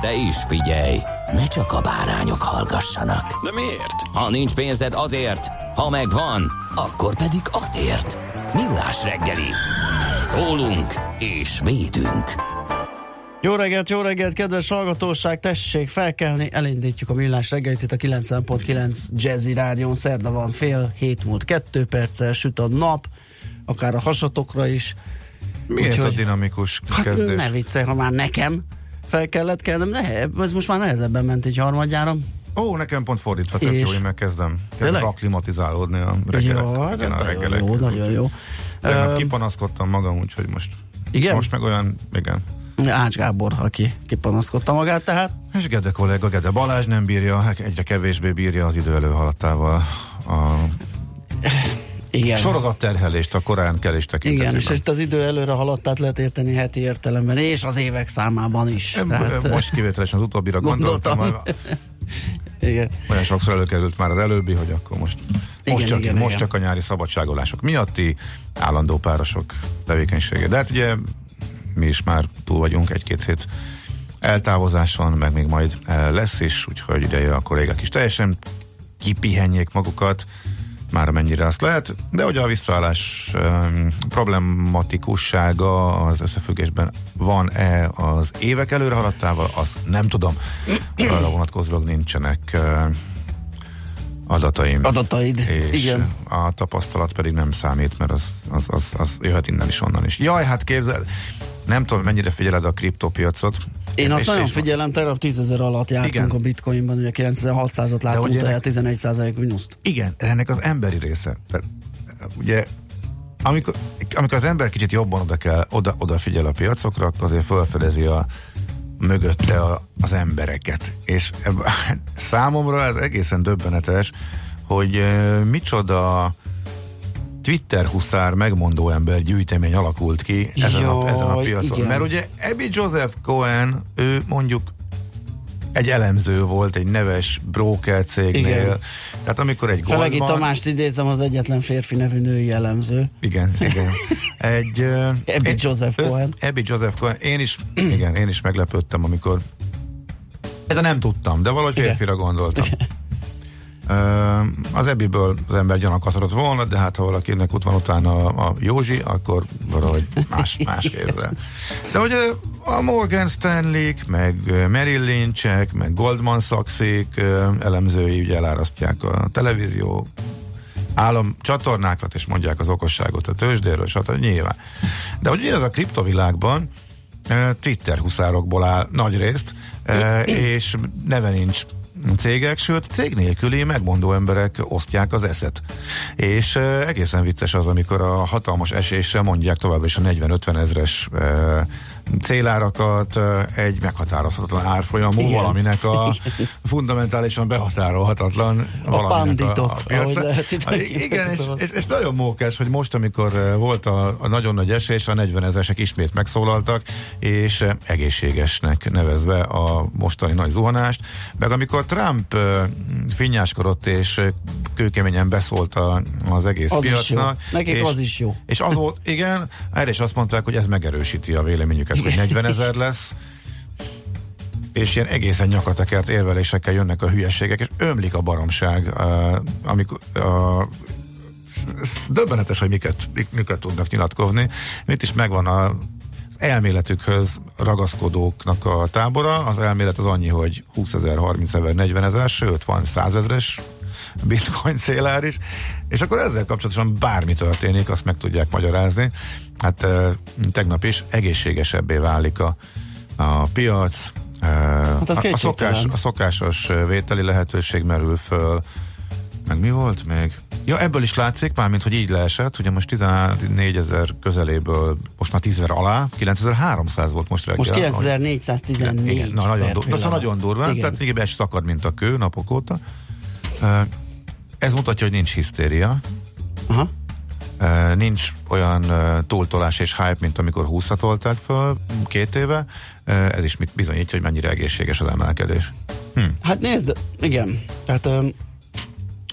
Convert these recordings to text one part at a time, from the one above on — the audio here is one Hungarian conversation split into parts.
De is figyelj, ne csak a bárányok hallgassanak. De miért? Ha nincs pénzed azért, ha megvan, akkor pedig azért. Millás reggeli. Szólunk és védünk. Jó reggelt, jó reggelt, kedves hallgatóság, tessék felkelni, elindítjuk a millás reggelit itt a 90.9 Jazzy Rádion, szerda van fél, hét múlt kettő perccel, süt a nap, akár a hasatokra is. Mi ez a Úgyhogy- dinamikus Hát kezdés? ne viccelj, ha már nekem fel kellett kelnem, ne, ez most már nehezebben ment egy harmadjára. Ó, nekem pont fordítva tök És? jó, én megkezdem. Kezdek Tényleg? akklimatizálódni a reggelek. Jó, ez a nagyon reggelek jó, nagyon jó. Tegnap kipanaszkodtam magam, úgyhogy most, Igen? most meg olyan, igen. Ács Gábor, aki kipanaszkodta magát, tehát És Gede kollega, Gede Balázs nem bírja, egyre kevésbé bírja az idő előhaladtával a igen. sorozatterhelést, a korán kelés tekintetében. Igen, és itt az idő előre haladt, tehát lehet érteni heti értelemben, és az évek számában is. Tehát, Most kivételesen az utóbbira gondoltam, Gondoltam. igen. olyan sokszor előkerült már az előbbi, hogy akkor most, Igen, most, csak, igen, most igen. csak a nyári szabadságolások miatti állandó párosok tevékenysége. De hát ugye mi is már túl vagyunk egy-két hét eltávozáson, meg még majd eh, lesz is, úgyhogy ideje a kollégák is teljesen kipihenjék magukat, már amennyire azt lehet, de hogy a visszaállás um, problematikussága az összefüggésben van-e az évek előre haladtával, azt nem tudom. Arra vonatkozólag nincsenek uh, adataim. Adataid, És igen. a tapasztalat pedig nem számít, mert az, az, az, az jöhet innen is, onnan is. Jaj, hát képzel, nem tudom, mennyire figyeled a kriptopiacot. Én azt És- nagyon és- figyelem, tegnap 10 ezer alatt jártunk Igen. a bitcoinban, ugye 9600-ot láttunk, ugye- tehát 11 százalék mínuszt. Igen, ennek az emberi része. Tehát, ugye, amikor, amikor az ember kicsit jobban oda kell, oda, odafigyel a piacokra, akkor azért felfedezi a mögötte a, az embereket. És eb- számomra ez egészen döbbenetes, hogy uh, micsoda Twitter huszár megmondó ember gyűjtemény alakult ki ezen, a, Jaj, ezen a piacon. igen. Mert ugye Abby Joseph Cohen, ő mondjuk egy elemző volt egy neves broker cégnél. Igen. Tehát amikor egy Felegi Goldman... Tamást idézem, az egyetlen férfi nevű női jellemző. Igen, igen. Egy... Abby egy- Joseph Cohen. Abby Joseph Cohen. Én is, igen, én is meglepődtem, amikor de nem tudtam, de valahogy Igen. férfira gondoltam. Ö, Az ebbiből az ember gyanakasztott volna, de hát ha valakinek ott van utána a, a Józsi, akkor valahogy más, más képzel. De hogy a Morgan stanley meg Merrill Lynch-ek, meg Goldman Sachs-ék ö, elemzői ugye elárasztják a televízió állam csatornákat, és mondják az okosságot a tőzsdéről, stb. Nyilván. De hogy ez a kriptovilágban Twitter huszárokból áll nagy részt, és neve nincs cégek, sőt cég nélküli megmondó emberek osztják az eszet. És uh, egészen vicces az, amikor a hatalmas eséssel mondják továbbra is a 40-50 ezres uh, célárakat egy meghatározhatatlan árfolyamú Igen. valaminek a fundamentálisan behatárolhatatlan valaminek panditok, piaca. ahogy lehet itt Igen, és, és, és nagyon mókás, hogy most, amikor volt a, a nagyon nagy esés, a 40 ezeresek ismét megszólaltak, és egészségesnek nevezve a mostani nagy zuhanást, meg amikor Trump finnyáskodott és kőkeményen beszólt a, az egész Az piacnak. Nekik és, az is jó. És az volt, igen, erre is azt mondták, hogy ez megerősíti a véleményüket, hogy 40 ezer lesz, és ilyen egészen nyakatekert érvelésekkel jönnek a hülyeségek, és ömlik a baromság, amikor uh, döbbenetes, hogy miket, mik- miket tudnak nyilatkozni. Itt is megvan a elméletükhöz ragaszkodóknak a tábora. Az elmélet az annyi, hogy 20 ezer, 30 ezer, 40 ezer, sőt van 100 ezeres bitcoin célár is, és akkor ezzel kapcsolatosan bármi történik, azt meg tudják magyarázni. Hát tegnap is egészségesebbé válik a, a piac, e, az a, a, szokás, a szokásos vételi lehetőség merül föl, meg mi volt még? Ja, ebből is látszik, mármint, hogy így leesett, ugye most 14 ezer közeléből, most már 10 ezer alá, 9300 volt most reggel. Most 9414 Igen, na, nagyon, dur- szóval nagyon durva, Igen. tehát még is szakad, mint a kő napok óta. Ez mutatja, hogy nincs hisztéria, Aha. Nincs olyan túltolás és hype, mint amikor 20 tolták föl két éve. Ez is mit bizonyítja, hogy mennyire egészséges az emelkedés. Hát nézd, igen. Tehát um,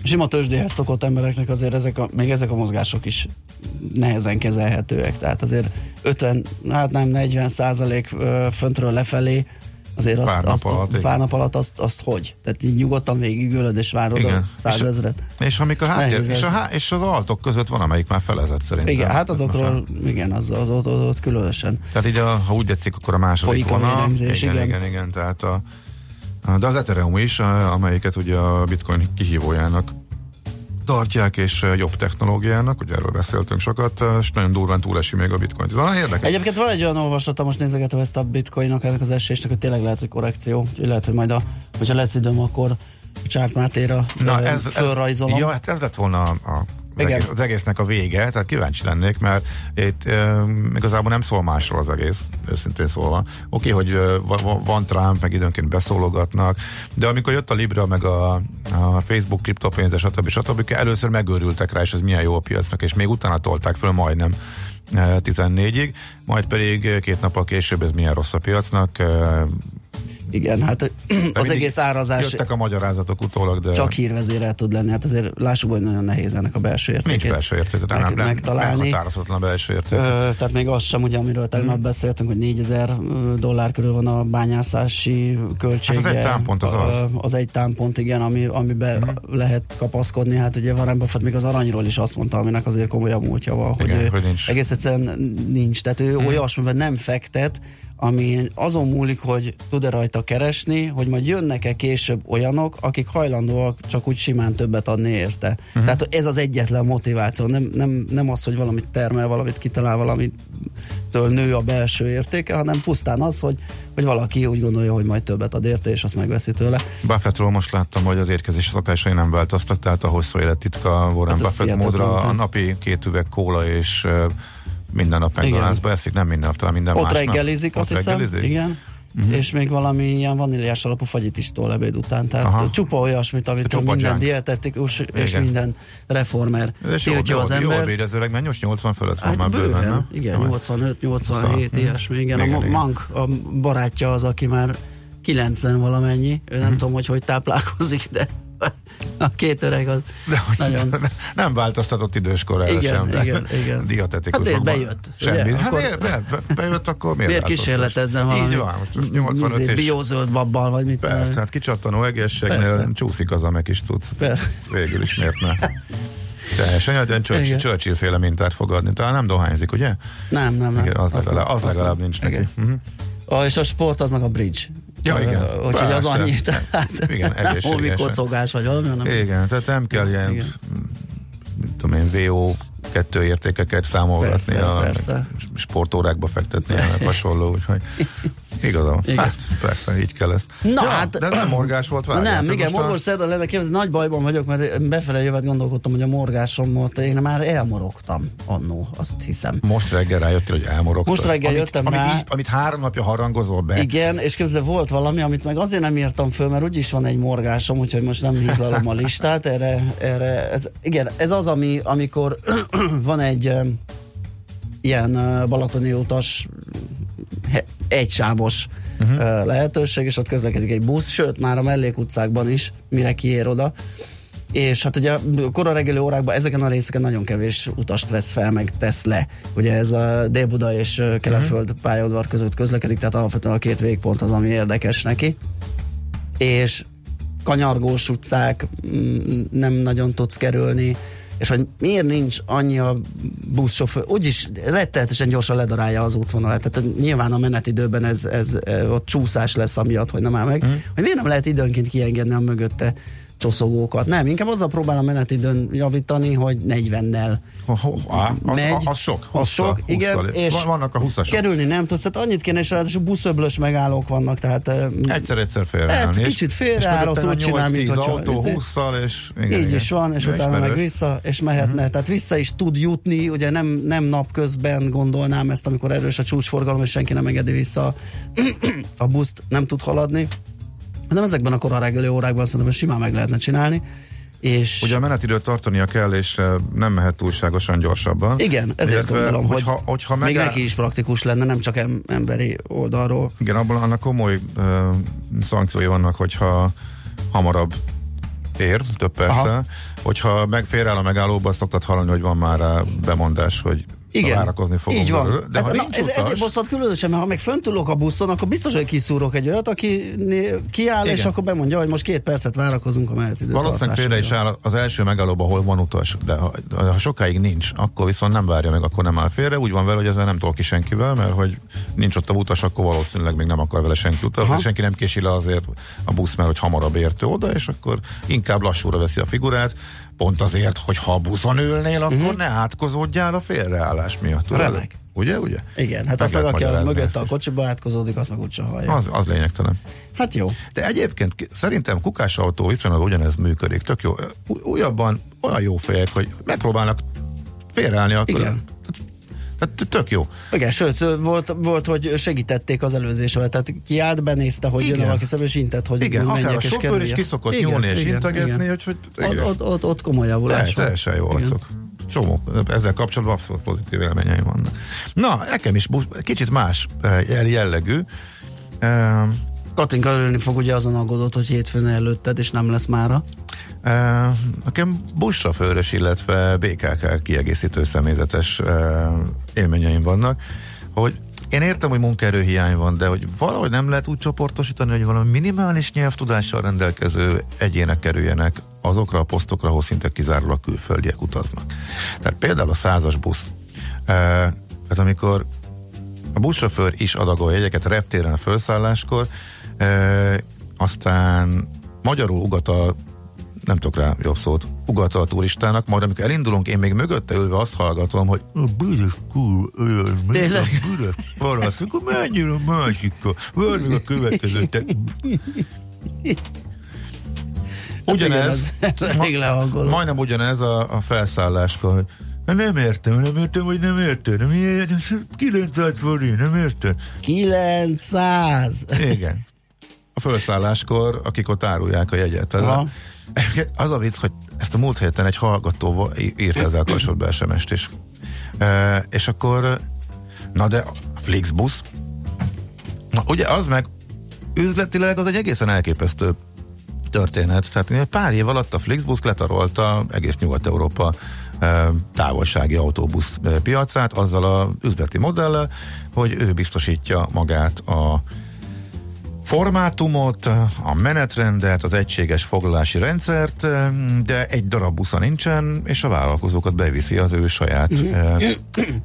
sima tőzsdéhez szokott embereknek azért ezek a, még ezek a mozgások is nehezen kezelhetőek. Tehát azért 50, hát nem 40 százalék föntről lefelé azért azt, Pár nap azt, alatt, pár nap alatt azt, azt hogy? Tehát így nyugodtan végigülöd és várod Igen. a százezret? És, amik a háttér, és, a, há- és az altok között van, amelyik már felezett szerintem. Igen, hát azokról, igen, az, az ott, ott, ott különösen. Tehát így, a, ha úgy tetszik, akkor a második vonal. igen, igen. igen, igen, tehát a, de az Ethereum is, amelyiket ugye a Bitcoin kihívójának tartják, és eh, jobb technológiának, ugye erről beszéltünk sokat, eh, és nagyon durván túlesi még a Bitcoin. Ez érdekes. Egyébként van egy olyan olvasatom, most nézegetem ezt a bitcoinnak, ennek az esésnek, hogy tényleg lehet, hogy korrekció. Úgyhogy lehet, hogy majd a, hogyha lesz időm, akkor Csárt Mátéra Na, ö, ez, fölrajzolom. Ez, ja, hát ez lett volna a, a az, Igen. egész, az egésznek a vége, tehát kíváncsi lennék, mert itt e, igazából nem szól másról az egész, őszintén szólva. Oké, hogy e, van, Trump, meg időnként beszólogatnak, de amikor jött a Libra, meg a, a Facebook kriptopénze, stb. stb. először megőrültek rá, és ez milyen jó a piacnak, és még utána tolták föl majdnem e, 14-ig, majd pedig két nappal később ez milyen rossz a piacnak. Igen, hát az egész árazás Jöttek a magyarázatok utólag, de csak hírvezérel tud lenni. Hát azért lássuk, hogy nagyon nehéz ennek a belső értékét. nincs belső érték, de meg- nem, nem, megtalálni. meghatározatlan belső érték. Tehát még az sem, ugye, amiről tegnap Mhm. beszéltünk, hogy 4000 dollár körül van a bányászási költsége. Hát az egy támpont az az. Az egy támpont, igen, ami, amiben Mhm. lehet kapaszkodni. Hát ugye Warren Buffett még az aranyról is azt mondta, aminek azért komolyabb múltja van, hogy, Igen, ő hogy nincs. egész egyszerűen nincs. Tehát ő Mhm. olyasmiben nem fektet, ami azon múlik, hogy tud-e rajta keresni, hogy majd jönnek-e később olyanok, akik hajlandóak csak úgy simán többet adni érte. Uh-huh. Tehát ez az egyetlen motiváció, nem, nem, nem az, hogy valamit termel, valamit kitalál, valamitől nő a belső értéke, hanem pusztán az, hogy, hogy valaki úgy gondolja, hogy majd többet ad érte, és azt megveszi tőle. Buffettról most láttam, hogy az érkezési szokásai nem változtak, tehát a hosszú élettitka Warren Hát Buffett módra a napi két üveg kóla és minden nap McDonald'sba eszik, nem minden nap, talán minden Ott másnap. reggelizik, azt Ott hiszem. reggelizik? Igen. Uh-huh. És még valami ilyen vaníliás alapú fagyit is tól ebéd után. Tehát Aha. Csupa olyasmit, amit Csupa minden junk. dietetikus és Igen. minden reformer jól, tiltja jól, az jól ember. bérezőleg, mert 80 fölött van már Hát bőven, bőven, nem? igen, Jó, 85, 87, Szóval, ilyesmi, igen. igen, A igen. Mank, a barátja az, aki már 90 valamennyi, ő Mhm. nem tudom, hogy hogy táplálkozik, de a két öreg az De nagyon... nem változtatott időskorára Igen, sem. igen, igen. Dietetikusokban. Hát bejött, Semmi. ugye? Hát Akkor- be, be, be, bejött, akkor miért Miért kísérletezzen valami? Így van, most az 85 Izé, és Biózöld babbal, vagy mit. Persze, hát kicsattanó egészségnél csúszik az, meg is tudsz. Persze. Végül is miért ne? Teljesen, olyan Churchill. Churchill féle mintát fogadni. Talán nem dohányzik, ugye? Nem, nem, nem. Igen, az, Azt legalább, nem, az legalább nem. nincs neki. Uh-huh. Ah, és a sport az meg a bridge. Ja, igen. Ö, Úgyhogy az annyi, tehát Igen. Holmi kocogás vagy valami, hanem Igen, tehát nem kell ilyen, Igen. tudom én, VO kettő értékeket számolgatni, Persze, a persze. sportórákba fektetni, hasonló, úgyhogy igazam. Igen. Hát persze, így kell ezt. Na, ja, hát- de nem morgás volt, várjál. nem, igen, most a- szerda lenne kérdezni, nagy bajban vagyok, mert befele jövet gondolkodtam, hogy a morgásomot én már elmorogtam annó, azt hiszem. Most reggel rájöttél, hogy elmorogtad. Most reggel amit, jöttem amit, rá. így, amit három napja harangozol be. Igen, és képzeld, volt valami, amit meg azért nem írtam föl, mert úgyis van egy morgásom, úgyhogy most nem hízlalom a listát, erre, erre ez, igen, ez az, ami, amikor van egy ilyen balatoni utas egysávos uh-huh. lehetőség, és ott közlekedik egy busz, sőt, már a mellékutcákban is, mire kiér oda. És hát ugye kora reggeli órákban ezeken a részeken nagyon kevés utast vesz fel, meg tesz le. Ugye ez a Dél-Buda és ö, Keletföld pályaudvar között közlekedik, tehát alapvetően a két végpont az, ami érdekes neki. És kanyargós utcák, mm, nem nagyon tudsz kerülni, és hogy miért nincs annyi a buszsofőr, úgyis rettenetesen gyorsan ledarálja az útvonalat, tehát nyilván a menetidőben ez, ez ott csúszás lesz amiatt, hogy nem áll meg, hmm. hogy miért nem lehet időnként kiengedni a mögötte csoszogókat. Nem, inkább azzal próbál a menetidőn javítani, hogy 40-nel Ha, ha, á, az, megy. az, az sok. Az sok, igen, és Van- Vannak a 20 kerülni nem tudsz, tehát annyit kéne, és ráadásul buszöblös megállók vannak, tehát eh, Egyszer-egyszer félreállni. Egy és- kicsit és félreállott, úgy csinál, 8-10 mint hogyha- autó izé- 20-szal, és igen, így igen. is van, és Ja, utána meg ismerős. vissza, és mehetne, uh-huh. tehát vissza is tud jutni, ugye nem, nem napközben gondolnám ezt, amikor erős a csúcsforgalom, és senki nem engedi vissza a buszt, nem tud haladni, hanem ezekben a kora reggeli órákban szerintem simán meg lehetne csinálni, és Ugye a menetidőt tartania kell, és eh, nem mehet túlságosan gyorsabban. igen, ezért Illetve, gondolom, hogyha, hogy hogyha még megáll, neki is praktikus lenne, nem csak em- emberi oldalról. Igen, abban annak komoly uh, szankciói vannak, hogyha hamarabb ér, több perccel. Aha. Hogyha meg félreáll a megállóba, azt szoktad hallani, hogy van már bemondás, hogy Igen, várakozni fogunk. így van. De hát, na, nincs ez, utas, ezért bosszant különösen, mert ha meg fönt ülök a buszon, akkor biztos, hogy kiszúrok egy olyat, aki kiáll, Igen. és akkor bemondja, hogy most két percet várakozunk a menetidő Valószínűleg félre is áll az első megállóba, ahol van utas, de ha, ha sokáig nincs, akkor viszont nem várja meg, akkor nem áll félre. Úgy van vele, hogy ezzel nem tol ki senkivel, mert hogy nincs ott a utas, akkor valószínűleg még nem akar vele senki utazni. Senki nem kési le azért a busz, mert hogy hamarabb érte oda, és akkor inkább lassúra veszi a figurát. Pont azért, hogy ha a buszon ülnél, akkor uh-huh. ne átkozódjál a félreállás miatt. Remek. Ugye, ugye? Igen, hát azt meg, aki a mögött a kocsiba átkozódik, azt meg úgyse hallja. Az, az lényegtelen. Hát jó. De egyébként szerintem kukás autó viszonylag ugyanez működik. Tök jó. Új- Újabban olyan jó fejek, hogy megpróbálnak félreállni akkor. Igen. Tehát tök jó. Igen, sőt, volt, volt, hogy segítették az előzésevel, tehát kiállt, benézte, hogy jön Igen. valaki szembe, és intett, hogy Igen, akár a sofőr is kiszokott Igen, nyúlni és igen, integetni, igen. hogy, hogy Ott, egész- ott, ott, ott komoly Te, javulás van. teljesen jó Igen. arcok. Csomó. Ezzel kapcsolatban abszolút pozitív élményeim vannak. Na, nekem is kicsit más eh, jell- jellegű. Katinka örülni fog, ugye azon aggódott, hogy hétfőn előtted, és nem lesz mára. Nekem buszsofőrös, illetve BKK kiegészítő személyzetes élményeim vannak, hogy én értem, hogy munkaerőhiány van, de hogy valahogy nem lehet úgy csoportosítani, hogy valami minimális nyelvtudással rendelkező egyének kerüljenek azokra a posztokra, ahol szinte kizárólag külföldiek utaznak. Tehát például a százas busz. Tehát amikor a buszsofőr is adagol jegyeket reptéren a felszálláskor, aztán magyarul ugat a nem tudok rá jobb szót, ugat a turistának, majd amikor elindulunk, én még mögötte ülve azt hallgatom, hogy a büdös kúr, olyan, a büdös parasz, akkor menjél a másikkal, várj meg a következőt. Ugyanez, Hát igen, ez- ez elég lehangoló. majdnem ugyanez a, a felszálláskor, hogy "Na, nem értem, nem értem, hogy nem érted. Nem, ilyen- 900 forint, nem érted? 900! Igen. A felszálláskor, akik ott árulják a jegyet. Az a vicc, hogy ezt a múlt héten egy hallgató írt ezzel kapcsolatban SMS-t is. E, és akkor, na de Flixbus, na ugye az meg üzletileg az egy egészen elképesztő történet. Tehát pár év alatt a Flixbus letarolta egész Nyugat-Európa távolsági autóbusz piacát azzal a üzleti modellel, hogy ő biztosítja magát a formátumot, a menetrendet, az egységes foglalási rendszert, de egy darab busza nincsen, és a vállalkozókat beviszi az ő saját eh,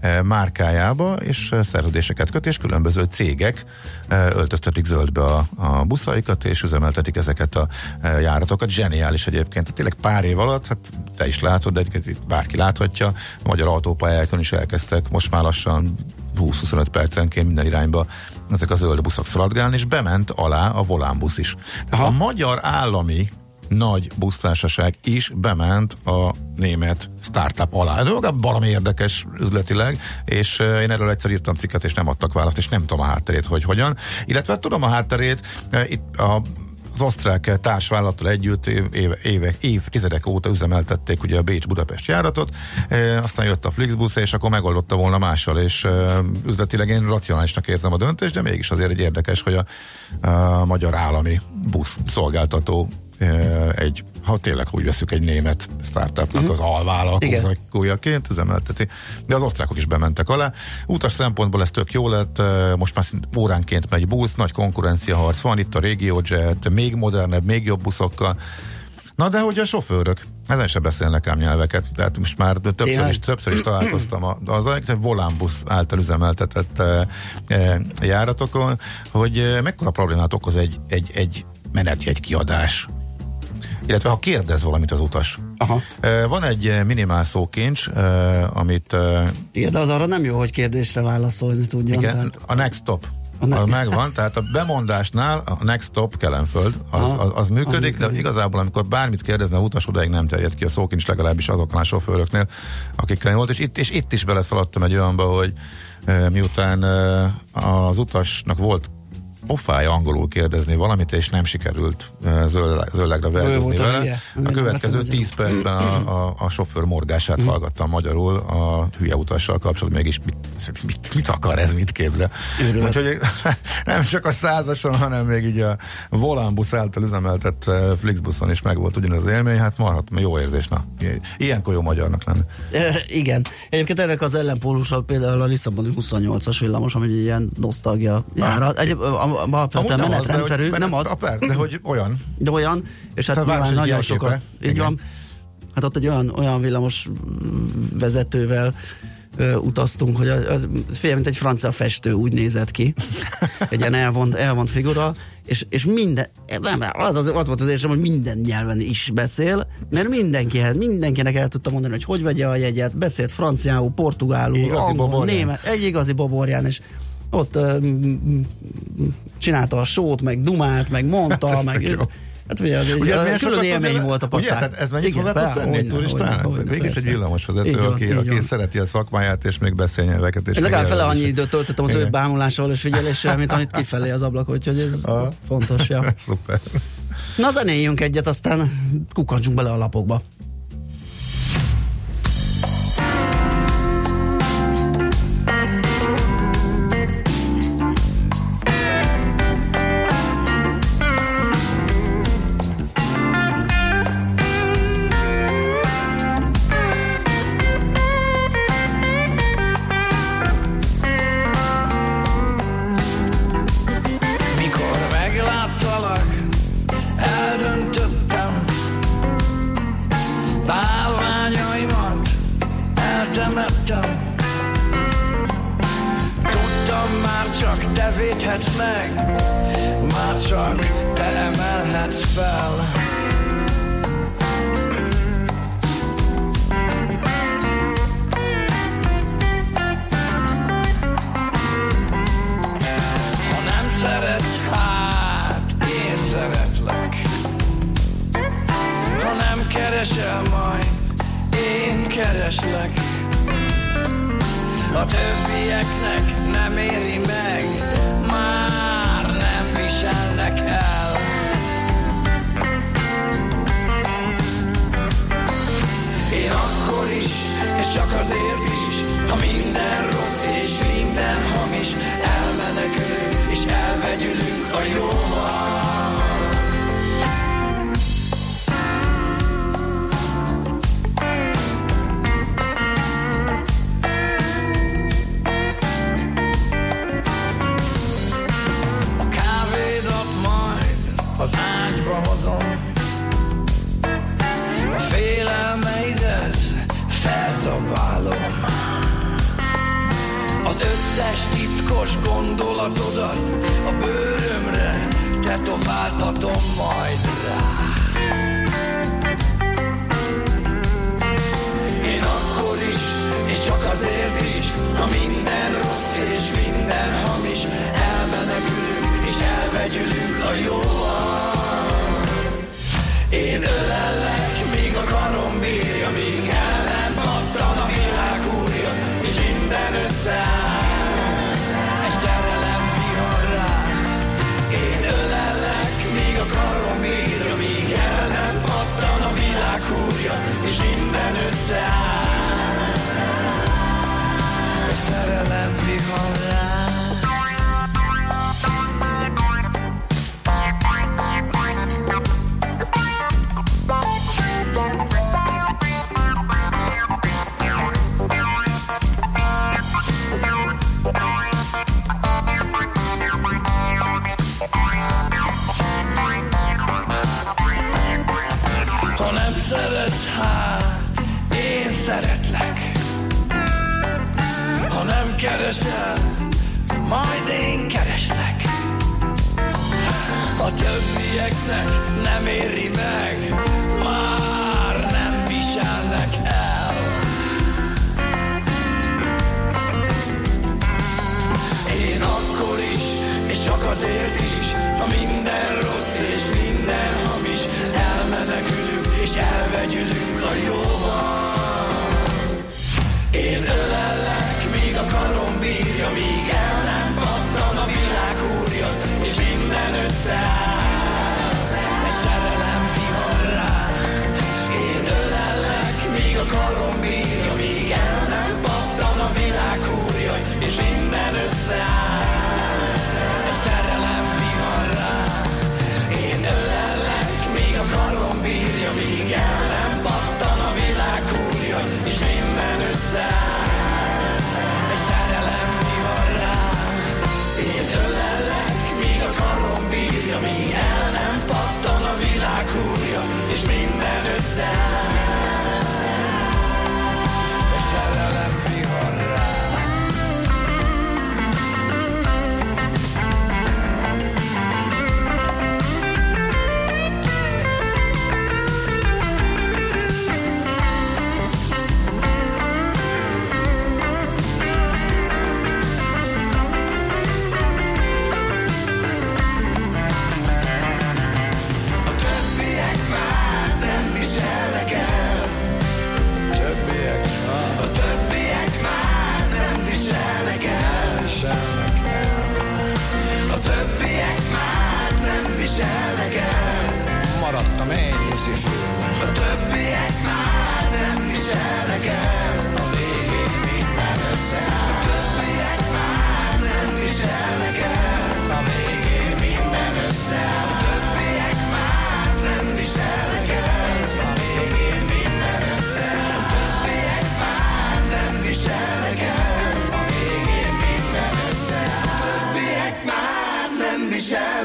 eh, márkájába, és eh, szerződéseket köt, és különböző cégek öltöztetik zöldbe a, a buszaikat, és üzemeltetik ezeket a járatokat. Zseniális egyébként. Tehát tényleg pár év alatt, hát te is látod, de itt bárki láthatja, a magyar autópályákon is elkezdtek most már lassan 20-25 percenként minden irányba ezek a zöld buszok szaladgálni, és bement alá a volánbusz is. Tehát a magyar állami nagy busztársaság is bement a német startup alá. Ez valami érdekes üzletileg, és én erről egyszer írtam cikket, és nem adtak választ, és nem tudom a hátterét, hogy hogyan. Illetve tudom a hátterét, itt a az osztrák társvállalattal együtt éve, évek, évtizedek óta üzemeltették ugye a Bécs-Budapest járatot, e, aztán jött a Flixbus, és akkor megoldotta volna mással, és e, üzletileg én racionálisnak érzem a döntést, de mégis azért egy érdekes, hogy a, a magyar állami busz szolgáltató egy, ha tényleg úgy veszük egy német startupnak az alvállalkozójaként üzemelteti, de az osztrákok is bementek alá. Utas szempontból ez tök jó lett, most már szint óránként megy busz, nagy konkurenciaharc van, itt a RegioJet, még modernebb, még jobb buszokkal. Na de hogy a sofőrök, Ezen se beszélnek ám nyelveket, tehát most már többször is, többször is találkoztam a- azzal, hogy Volánbusz által üzemeltetett e, e, járatokon, hogy mekkora problémát okoz egy, egy, egy menetjegy kiadás. Illetve ha kérdez valamit az utas. Aha. Van egy e, minimál szókincs, amit Igen, de az arra nem jó, hogy kérdésre válaszolni tudjon. igen, Tehát, a next stop. A ne- Az megvan, tehát a bemondásnál a next stop Kelenföld, az, az, az működik, az de igazából amikor bármit kérdezne a utas, odáig nem terjed ki a szókincs legalábbis azoknál a sofőröknél, akikkel volt, és itt, és itt is beleszaladtam egy olyanba, hogy miután az utasnak volt pofája angolul kérdezni valamit, és nem sikerült e, zöld, zöldlegre a vele. hülye. A következő 10 percben a, a, a sofőr morgását Mhm. hallgattam magyarul a hülye utassal kapcsolatban, mégis mit, mit, mit akar ez, mit képzel. Őrület. Úgyhogy nem csak a százason, hanem még így a Volánbusz által üzemeltett Flixbuszon is meg volt ugyanaz az élmény, hát marhat, jó érzés, na. Ilyenkor jó magyarnak lenni. E, igen. Egyébként ennek az ellenpólussal például a Lisszaboni 28-as villamos, ami egy ilyen nosztalgia járat. Egy, a, a, a, Amúgy a nem az, menetrendszerű, de hogy- nem az, A perc, de hogy olyan. de olyan, és hát Tehát a nyilván nagyon sokat, így van. Hát ott egy olyan, olyan villamos vezetővel ö, utaztunk, hogy az, az fél, mint egy francia festő úgy nézett ki. Egy ilyen elvont, elvont figura, és, és minden, nem, az, az, az volt az érzem, hogy minden nyelven is beszél, mert mindenkihez, mindenkinek el tudta mondani, hogy hogy vegye a jegyet, beszélt franciául, portugálul, Igazi angol, boborján. német, egy igazi boborján, és ott csinálta a sót, meg dumált, meg mondta, Hát meg jó. Hát ugye, az egy, Ugye ez milyen külön élmény tud- volt a Ugye, pacák. tehát ez mennyit hozzá tud tenni egy turistának? hogyne, Végig is egy villamosvezető, aki, aki van. szereti a szakmáját, és még beszél nyelveket. És legalább fele annyi időt töltöttem az ő bámulással és figyeléssel, mint amit kifelé az ablak, úgyhogy ez Aha. fontos. Ja. Szuper. Na zenéljünk egyet, aztán kukancsunk bele a lapokba. Te védhetsz meg. Már csak te emelhetsz fel. Ha nem szeretsz, hát én szeretlek. Ha nem keresel majd, én kereslek. A többieknek nem éri meg a jóval az ágyba hozom. A félelmeidet felszabálom. Az összes titkos gondolatodat A bőrömre tetováltatom majd rá. Én akkor is, és csak azért is Ha minden rossz és minden hamis Elmenekülünk és elvegyülünk a jóval. Én ölellek, míg a karom bírja Míg Egy szerelem vihar többieknek nem éri meg, már nem viselnek el. Én akkor is, és csak azért is,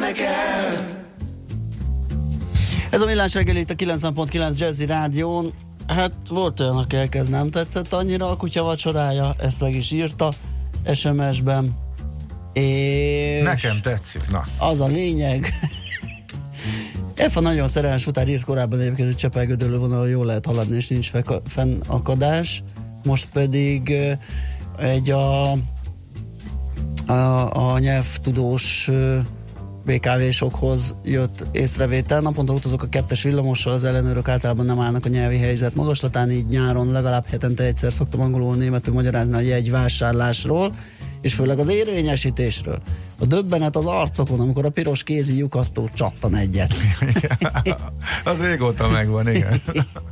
viselnek el. Ez a millás reggel itt a 90.9 Jazzy Rádión. Hát volt olyan, aki elkezd nem tetszett annyira a kutya vacsorája, ezt meg is írta SMS-ben. És Nekem tetszik, na. az a lényeg. Efa nagyon szerelmes futár írt korábban egyébként, hogy csepelgődölő vonalon jól lehet haladni, és nincs fennakadás. Most pedig egy a, a, a nyelvtudós BKV-sokhoz jött észrevétel. Naponta utazok a kettes villamossal, az ellenőrök általában nem állnak a nyelvi helyzet magaslatán, így nyáron legalább hetente egyszer szoktam angolul, németül magyarázni a jegyvásárlásról, és főleg az érvényesítésről. A döbbenet az arcokon, amikor a piros kézi lyukasztó csattan egyet. Az régóta megvan, igen.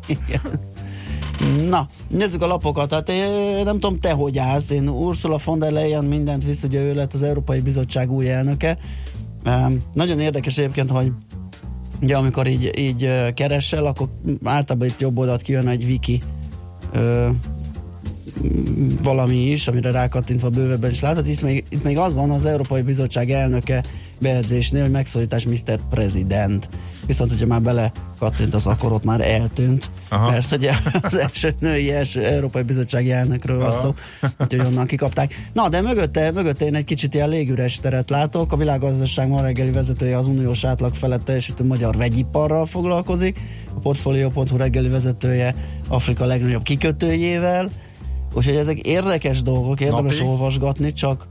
Igen. Na, nézzük a lapokat. Hát én nem tudom, te hogy állsz. Én Ursula von der Leyen mindent visz, ugye ő lett az Európai Bizottság új elnöke. Nagyon érdekes egyébként, hogy ugye amikor így, így keresel, akkor általában itt jobb oldalt kijön egy wiki valami is, amire rákattintva bővebben is látod. Itt még, itt még az van, az Európai Bizottság elnöke bejegyzésnél, hogy megszólítás Mr. President. Viszont, hogyha már bele kattintasz, akkor ott már eltűnt. Aha. Mert ugye az első női első Európai Bizottsági elnökről van szó, úgyhogy onnan kikapták. Na, de mögötte, mögötte én egy kicsit ilyen légüres teret látok. A világgazdaság ma reggeli vezetője az uniós átlag felett teljesítő magyar vegyiparral foglalkozik. A Portfolio.hu reggeli vezetője Afrika legnagyobb kikötőjével. Úgyhogy ezek érdekes dolgok, érdemes Napi? olvasgatni, csak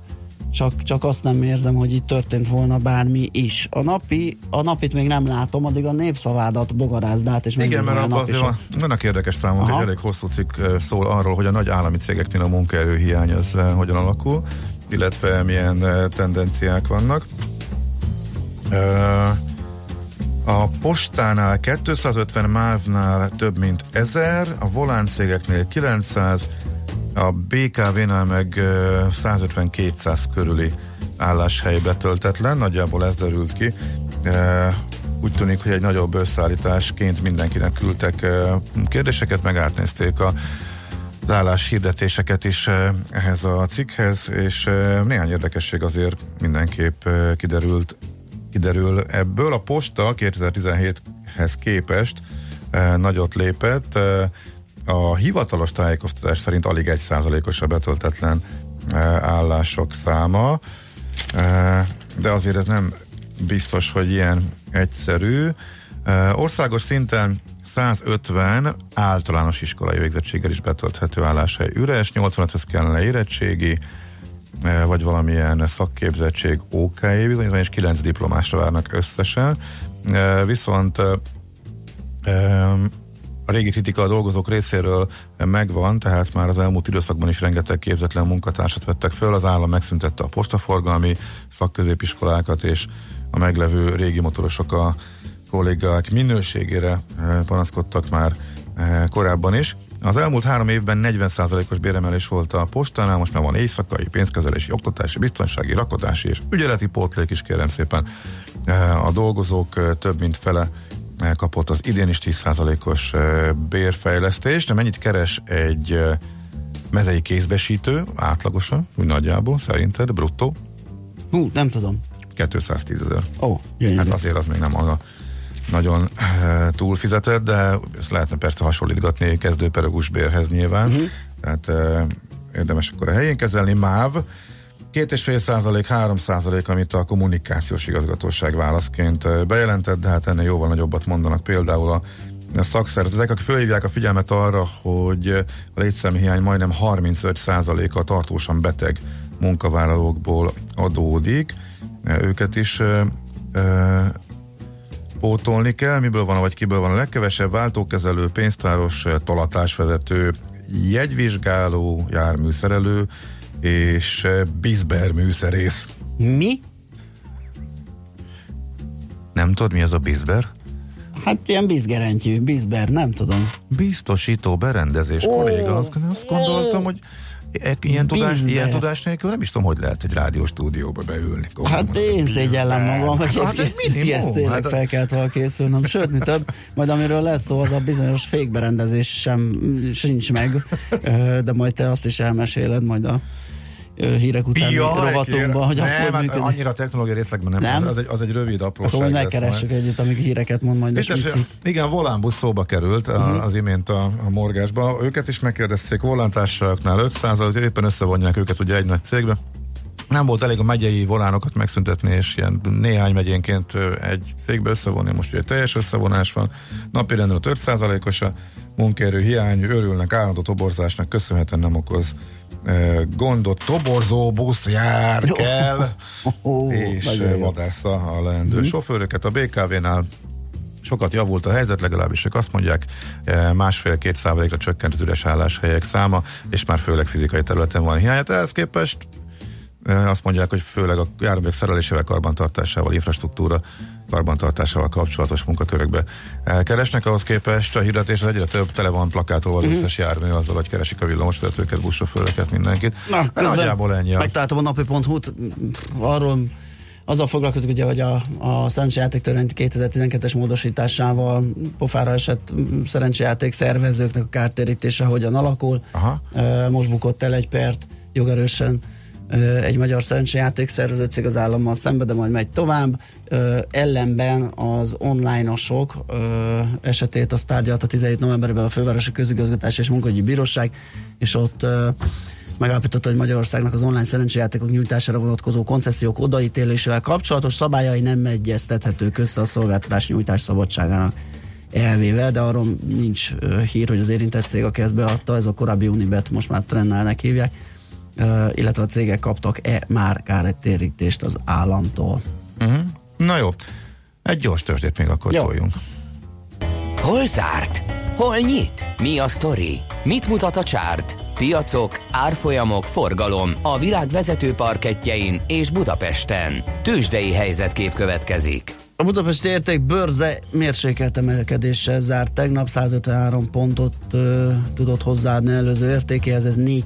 csak, csak azt nem érzem, hogy itt történt volna bármi is. A napi, a napit még nem látom, addig a népszavádat bogarázd át, és Igen, mert a abban azért van, vannak érdekes számok, Aha. egy elég hosszú cikk szól arról, hogy a nagy állami cégeknél a munkaerőhiány az hogyan alakul, illetve milyen tendenciák vannak. A postánál 250, MÁV-nál több mint 1000, a volán cégeknél 900, a BKV-nál meg eh, 150-200 körüli álláshely betöltetlen, nagyjából ez derült ki. Úgy tűnik, hogy egy nagyobb összeállításként mindenkinek küldtek kérdéseket, meg átnézték a az állás hirdetéseket is eh, ehhez a cikkhez, és néhány érdekesség azért mindenképp kiderült, kiderül ebből. A posta 2017-hez képest nagyot lépett, a hivatalos tájékoztatás szerint alig egy százalékos a betöltetlen e, állások száma, e, de azért ez nem biztos, hogy ilyen egyszerű. E, országos szinten 150 általános iskolai végzettséggel is betölthető álláshely üres, 85-höz kellene érettségi, vagy valamilyen szakképzettség OK bizonyítvány, és 9 diplomásra várnak összesen. Viszont a régi kritika a dolgozók részéről megvan, tehát már az elmúlt időszakban is rengeteg képzetlen munkatársat vettek föl, az állam megszüntette a postaforgalmi szakközépiskolákat, és a meglevő régi motorosok a kollégák minőségére eh, panaszkodtak már eh, korábban is. Az elmúlt három évben 40%-os béremelés volt a postánál, most már van éjszakai, pénzkezelési, oktatási, biztonsági, rakodási és ügyeleti pótlék is kérem szépen. Eh, a dolgozók több mint fele kapott az idén is 10%-os bérfejlesztést, de mennyit keres egy mezei kézbesítő átlagosan, úgy nagyjából, szerinted, bruttó? Hú, nem tudom. 210 ezer. Ó, oh, Hát azért az még nem az a nagyon e, túlfizetett, de ezt lehetne persze hasonlítgatni kezdőpedagógus bérhez nyilván, uh-huh. tehát e, érdemes akkor a helyén kezelni. MÁV, Két és fél százalék, három százalék, amit a kommunikációs igazgatóság válaszként bejelentett, de hát ennél jóval nagyobbat mondanak például a szakszervezetek, akik fölhívják a figyelmet arra, hogy a létszámhiány majdnem 35 százaléka tartósan beteg munkavállalókból adódik. Őket is pótolni kell, miből van, vagy kiből van a legkevesebb, váltókezelő, pénztáros, tolatásvezető, jegyvizsgáló, járműszerelő és bizber műszerész. Mi? Nem tudod, mi az a bizber? Hát ilyen bizgerentyű, bizber, nem tudom. Biztosító berendezés, oh. kolléga, azt, azt gondoltam, hogy E, ilyen tudás, ilyen tudás nélkül nem is tudom, hogy lehet egy rádiós stúdióba beülni. Hát én szégyellem magam, hogy hát egy ilyet tényleg hát fel kellett volna készülnöm. Sőt, mi több, majd amiről lesz szó, az a bizonyos fékberendezés sem sincs meg, de majd te azt is elmeséled majd a hírek után ja, rovatunkban, hogy azt nem, hogy hát annyira technológiai részlegben nem, nem? Az, egy, az egy rövid apróság. Akkor megkeressük együtt, amíg híreket mond majd és Igen, volánbusz szóba került uh-huh. az imént a, a morgásba. Őket is megkérdezték, volántársaknál 500 hogy éppen összevonják őket ugye egy nagy cégbe. Nem volt elég a megyei volánokat megszüntetni, és ilyen néhány megyénként egy cégbe összevonni, most ugye teljes összevonás van. Napi rendben 5%-os a munkaerő hiány, örülnek állandó toborzásnak, köszönhetően nem okoz gondot, toborzó busz jár kell, és vadásza a leendő mm-hmm. sofőröket. A BKV-nál sokat javult a helyzet, legalábbis ők azt mondják, másfél-két százalékra csökkent az üres álláshelyek száma, és már főleg fizikai területen van hiány. Hát ehhez képest azt mondják, hogy főleg a járművek szerelésével, karbantartásával, infrastruktúra karbantartásával kapcsolatos munkakörökbe keresnek, ahhoz képest a hirdetés egyre több, tele van plakátolva az uh-huh. összes jármű azzal, hogy keresik a villamosvezetőket, buszsofőröket, mindenkit. Na, nagyjából ennyi. Megtaláltam a napi.hu-t, arról azzal foglalkozik, ugye, hogy a, a szerencsejáték 2012-es módosításával pofára esett szerencsejáték szervezőknek a kártérítése hogyan alakul. Aha. Most bukott el egy pert jogerősen egy magyar szerencsejáték szervező cég az állammal szembe, de majd megy tovább. Ellenben az online-osok esetét azt tárgyalta 17 novemberben a Fővárosi Közigazgatás és Munkahogyi Bíróság, és ott megállapította, hogy Magyarországnak az online szerencsejátékok nyújtására vonatkozó koncesziók odaítélésével kapcsolatos szabályai nem egyeztethetők össze a szolgáltatás nyújtás szabadságának elvével, de arról nincs hír, hogy az érintett cég, aki ezt beadta, ez a korábbi Unibet, most már Trennelnek hívják, illetve a cégek kaptak-e már kártérítést az államtól. Uh-huh. Na jó, egy gyors tőzsdét még akkor jó. toljunk. Hol zárt? Hol nyit? Mi a sztori? Mit mutat a csárt? Piacok, árfolyamok, forgalom a világ vezető parketjein és Budapesten. Tőzsdei helyzetkép következik. A Budapesti érték bőrze mérsékelt emelkedéssel zárt tegnap, 153 pontot ö, tudott hozzáadni előző értékéhez, ez 4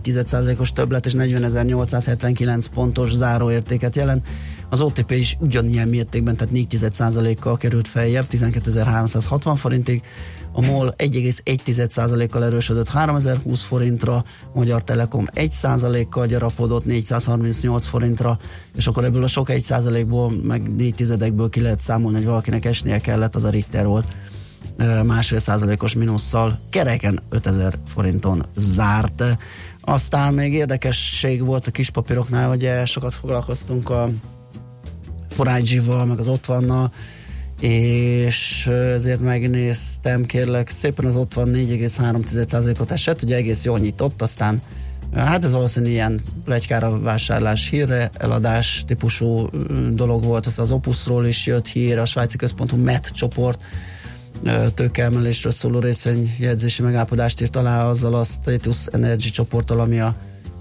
os többlet és 40.879 pontos záróértéket jelent. Az OTP is ugyanilyen mértékben, tehát 4% kal került feljebb, 12.360 forintig, a MOL 1,1%-kal erősödött 3020 forintra, Magyar Telekom 1%-kal gyarapodott 438 forintra, és akkor ebből a sok 1%-ból, meg 4 tizedekből ki lehet számolni, hogy valakinek esnie kellett, az a Richter volt másfél százalékos mínusszal kereken 5000 forinton zárt. Aztán még érdekesség volt a kis papíroknál, hogy sokat foglalkoztunk a forágyival, meg az ott vanna, és ezért megnéztem, kérlek, szépen az ott van 4,3%-ot esett, ugye egész jól nyitott, aztán Hát ez valószínűleg ilyen plegykára vásárlás hírre, eladás típusú dolog volt, ez az Opusról is jött hír, a svájci központú MET csoport tőkeemelésről szóló részvényjegyzési megállapodást írt alá azzal a Status Energy csoporttal, ami a,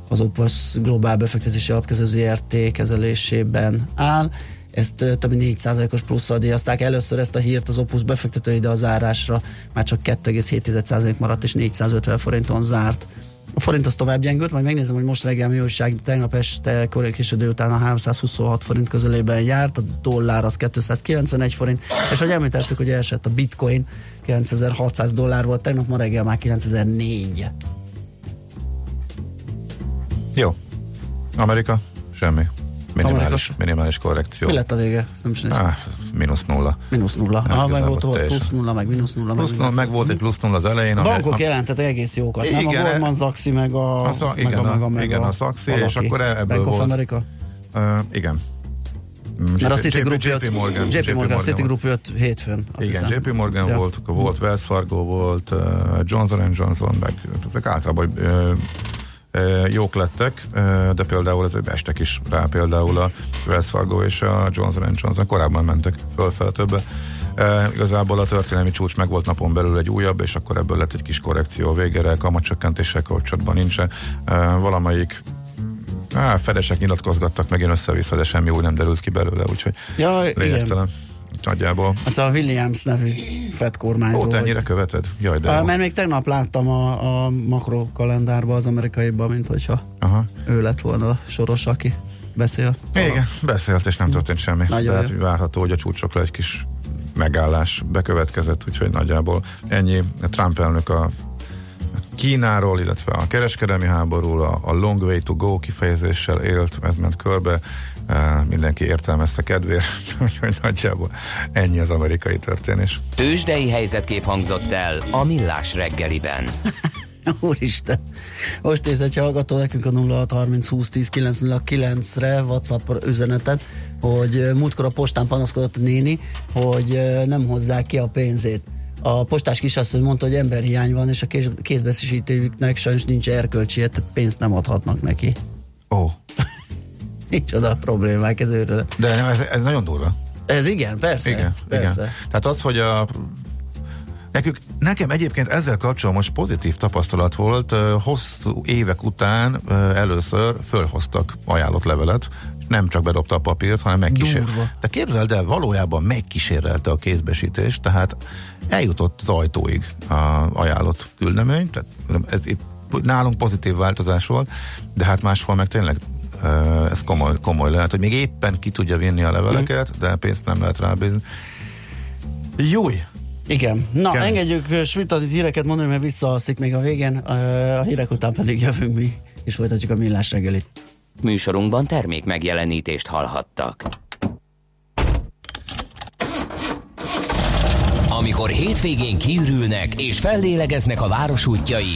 az Opus Globál befektetési alapkező ZRT kezelésében áll. Ezt több mint 4%-os plusszal díjazták. Először ezt a hírt az Opus befektetői, de az árásra már csak 2,7% maradt, és 450 forinton zárt. A forint az tovább gyengült, majd megnézem, hogy most reggel mi újság, tegnap este késődő után a 326 forint közelében járt, a dollár az 291 forint, és hogy említettük, hogy esett a bitcoin, 9600 dollár volt, tegnap ma reggel már 9004. Jó. Amerika? Semmi. Minimális, minimális korrekció. Mi lett a vége? Ezt nem is ah, mínusz nulla. Mínusz nulla. Ah, meg volt, volt plusz nulla, meg mínusz nulla. Plusz, nulla, meg volt egy plusz nulla az elején. A bankok ami- jelentettek egész jókat, Igen, nem? A e- Goldman Sachs meg a, A szak- meg igen, a, meg a, a- meg igen, a Sachs-i, és valaki. akkor ebből Bank of volt. America? Uh, igen. Mert a Citigroup JP jött, Morgan. JP Morgan, volt. Citigroup jött hétfőn. azt Igen, hiszem. JP Morgan Ja. volt, volt Wells Fargo volt, uh, Johnson Johnson, meg ezek általában uh, jók lettek, de például ez estek is rá, például a Wells Fargo és a Johnson Johnson korábban mentek fölfele többe. Uh, igazából a történelmi csúcs meg volt napon belül egy újabb, és akkor ebből lett egy kis korrekció a végére, kamatcsökkentéssel kapcsolatban nincsen. Uh, valamelyik Á, fedesek nyilatkozgattak megint össze-vissza, de semmi új nem derült ki belőle, úgyhogy Ja, igen. Nagyjából. Ez a Williams nevű Fed kormányzó. Te ennyire vagy- követed? Jaj, de jó. Mert még tegnap láttam a, a makrokalendárban az amerikaiban, mint hogyha Aha. ő lett volna a soros, aki beszél. Igen, beszélt, és nem történt semmi. Nagyon Tehát jó. várható, hogy a csúcsokra egy kis megállás bekövetkezett, úgyhogy nagyjából ennyi. Trump elnök a Kínáról, illetve a kereskedelmi háborúról, a, a long way to go kifejezéssel élt, ez ment körbe, mindenki értelmezte kedvéért, úgyhogy nagyjából ennyi az amerikai történés. Tőzsdei helyzetkép hangzott el a Millás reggeliben. Úristen. Most írt egy hallgató nekünk a 0630 20 10 909-re WhatsApp üzenetet, hogy múltkor a postán panaszkodott a néni, hogy nem hozzák ki a pénzét. A postás kisasszony mondta, hogy emberhiány van, és a kéz, kézbeszésítőjüknek sajnos nincs erkölcsi, tehát pénzt nem adhatnak neki. Ó, oh, Nincs oda a problémák ez őről. de ez, ez nagyon durva. Ez igen, persze. Igen, persze. igen. Tehát az, hogy a Nekünk, nekem egyébként ezzel kapcsolatban most pozitív tapasztalat volt, hosszú évek után először fölhoztak ajánlott levelet, és nem csak bedobta a papírt, hanem megkísért. Durva. De képzeld el, valójában megkísérelte a kézbesítés, tehát eljutott az ajtóig a ajánlott küldemény, tehát ez itt nálunk pozitív változás volt, de hát máshol meg tényleg ez komoly, komoly lehet, hogy még éppen ki tudja vinni a leveleket, de pénzt nem lehet rábízni. Júj! Igen. Na, Kemény. engedjük Schmidt híreket mondani, mert visszaalszik még a végén. A hírek után pedig jövünk mi, és folytatjuk a millás reggelit. Műsorunkban termék megjelenítést hallhattak. Amikor hétvégén kiürülnek és fellélegeznek a város útjai,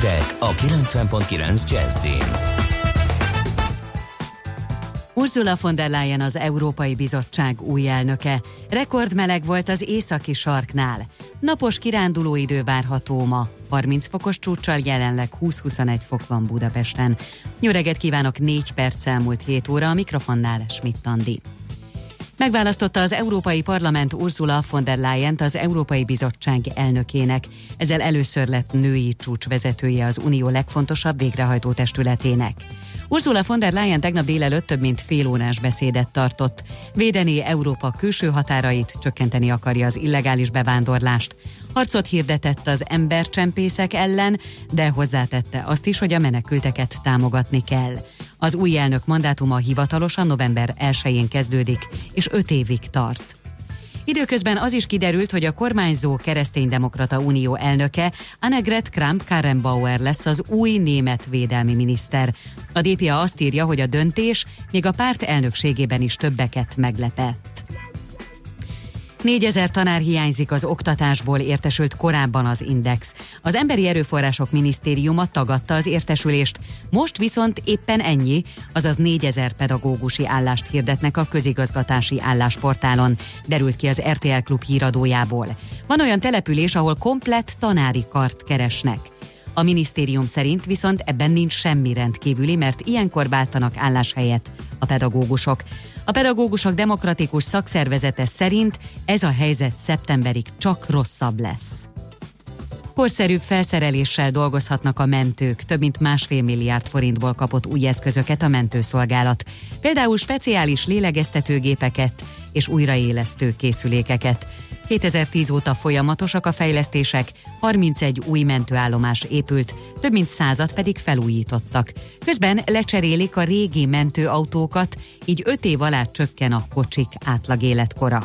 Hírek a 90.9 Jazzin. Ursula von der Leyen az Európai Bizottság új elnöke. Rekordmeleg volt az északi sarknál. Napos kiránduló idő várható ma. 30 fokos csúccsal jelenleg 20-21 fok van Budapesten. Reggelt kívánok, 4 perc elmúlt 7 óra a mikrofonnál Schmidt Andi. Megválasztotta az Európai Parlament Ursula von der leyen az Európai Bizottság elnökének. Ezzel először lett női csúcsvezetője az Unió legfontosabb végrehajtó testületének. Ursula von der Leyen tegnap délelőtt több mint fél órás beszédet tartott. Védeni Európa külső határait, csökkenteni akarja az illegális bevándorlást. Harcot hirdetett az embercsempészek ellen, de hozzátette azt is, hogy a menekülteket támogatni kell. Az új elnök mandátuma hivatalosan november 1-én kezdődik, és 5 évig tart. Időközben az is kiderült, hogy a kormányzó kereszténydemokrata unió elnöke Annegret Kramp-Karrenbauer lesz az új német védelmi miniszter. A DPA azt írja, hogy a döntés még a párt elnökségében is többeket meglepett. Négyezer tanár hiányzik az oktatásból, értesült korábban az Index. Az Emberi Erőforrások Minisztériuma tagadta az értesülést, most viszont éppen ennyi, azaz négyezer pedagógusi állást hirdetnek a közigazgatási állásportálon, derült ki az RTL Klub híradójából. Van olyan település, ahol komplett tanári kart keresnek. A minisztérium szerint viszont ebben nincs semmi rendkívüli, mert ilyenkor váltanak álláshelyet a pedagógusok. A pedagógusok demokratikus szakszervezete szerint ez a helyzet szeptemberig csak rosszabb lesz. Korszerűbb felszereléssel dolgozhatnak a mentők, több mint másfél milliárd forintból kapott új eszközöket a mentőszolgálat. Például speciális lélegeztetőgépeket és újraélesztő készülékeket. 2010 óta folyamatosak a fejlesztések, 31 új mentőállomás épült, több mint százat pedig felújítottak. Közben lecserélik a régi mentőautókat, így 5 év alá csökken a kocsik átlag életkora.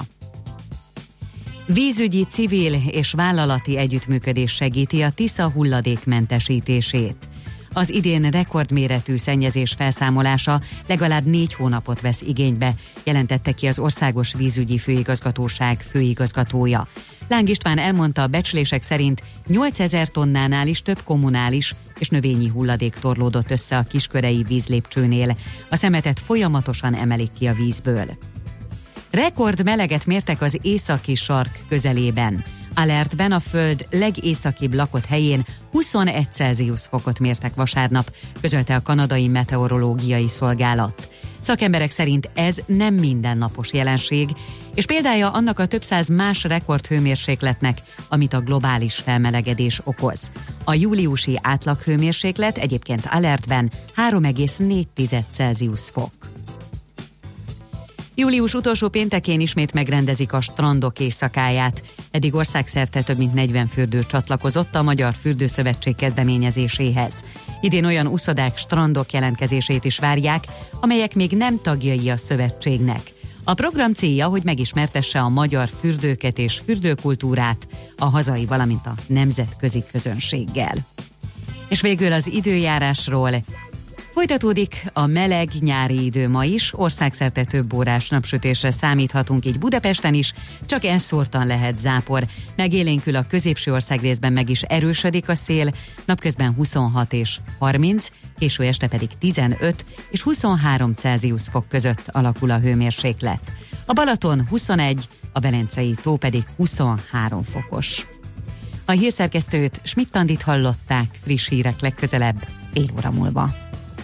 Vízügyi, civil és vállalati együttműködés segíti a Tisza hulladékmentesítését. Az idén rekordméretű szennyezés felszámolása legalább négy hónapot vesz igénybe, jelentette ki az Országos Vízügyi Főigazgatóság főigazgatója. Láng István elmondta, a becslések szerint 8000 tonnánál is több kommunális és növényi hulladék torlódott össze a kiskörei vízlépcsőnél. A szemetet folyamatosan emelik ki a vízből. Rekord meleget mértek az északi sark közelében. Alertben a föld legészakibb lakott helyén 21 Celsius fokot mértek vasárnap, közölte a kanadai meteorológiai szolgálat. Szakemberek szerint ez nem mindennapos jelenség, és példája annak a több száz más rekordhőmérsékletnek, amit a globális felmelegedés okoz. A júliusi átlaghőmérséklet egyébként alertben 3,4 Celsius fok. Július utolsó péntekén ismét megrendezik a strandok éjszakáját. Eddig országszerte több mint 40 fürdő csatlakozott a Magyar Fürdőszövetség kezdeményezéséhez. Idén olyan uszodák, strandok jelentkezését is várják, amelyek még nem tagjai a szövetségnek. A program célja, hogy megismertesse a magyar fürdőket és fürdőkultúrát a hazai, valamint a nemzetközi közönséggel. És végül az időjárásról. Folytatódik a meleg nyári idő ma is, országszerte több órás napsütésre számíthatunk így Budapesten is, csak elszórtan lehet zápor. Megélénkül a középső ország részben meg is erősödik a szél, napközben 26 és 30, késő este pedig 15 és 23 Celsius fok között alakul a hőmérséklet. A Balaton 21, a Belencei tó pedig 23 fokos. A hírszerkesztőt Schmidt-Tandit hallották, friss hírek legközelebb, fél óra múlva.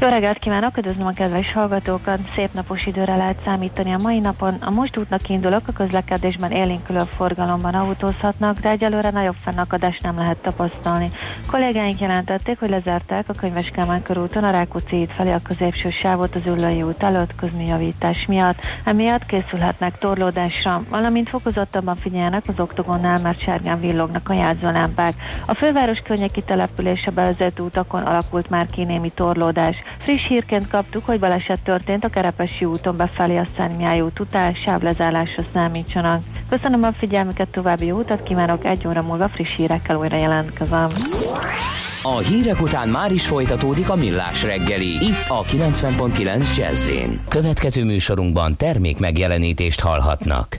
Jó reggelt kívánok, üdvözlöm a kedves hallgatókat! Szép napos időre lehet számítani a mai napon. A most útnak indulok, a közlekedésben élénkülő forgalomban autózhatnak, de egyelőre nagyobb fennakadást nem lehet tapasztalni. Kollégáink jelentették, hogy lezárták a Könyves Kálmán körúton a Rákóczi híd felé a középső sávot az Üllői út előtt közműjavítás miatt. Emiatt készülhetnek torlódásra, valamint fokozottabban figyelnek az oktogonnál, mert sárgán villognak a jelzőlámpák. A főváros környéki települése bevezető utakon alakult már ki torlódás. Friss hírként kaptuk, hogy baleset történt a Kerepesi úton befelé a Szentmiály út után, sávlezárásra számítsanak. Köszönöm a figyelmüket, további jó utat kívánok, egy óra múlva friss hírekkel újra jelentkezem. A hírek után már is folytatódik a millás reggeli, itt a 90.9 jazz Következő műsorunkban termék megjelenítést hallhatnak.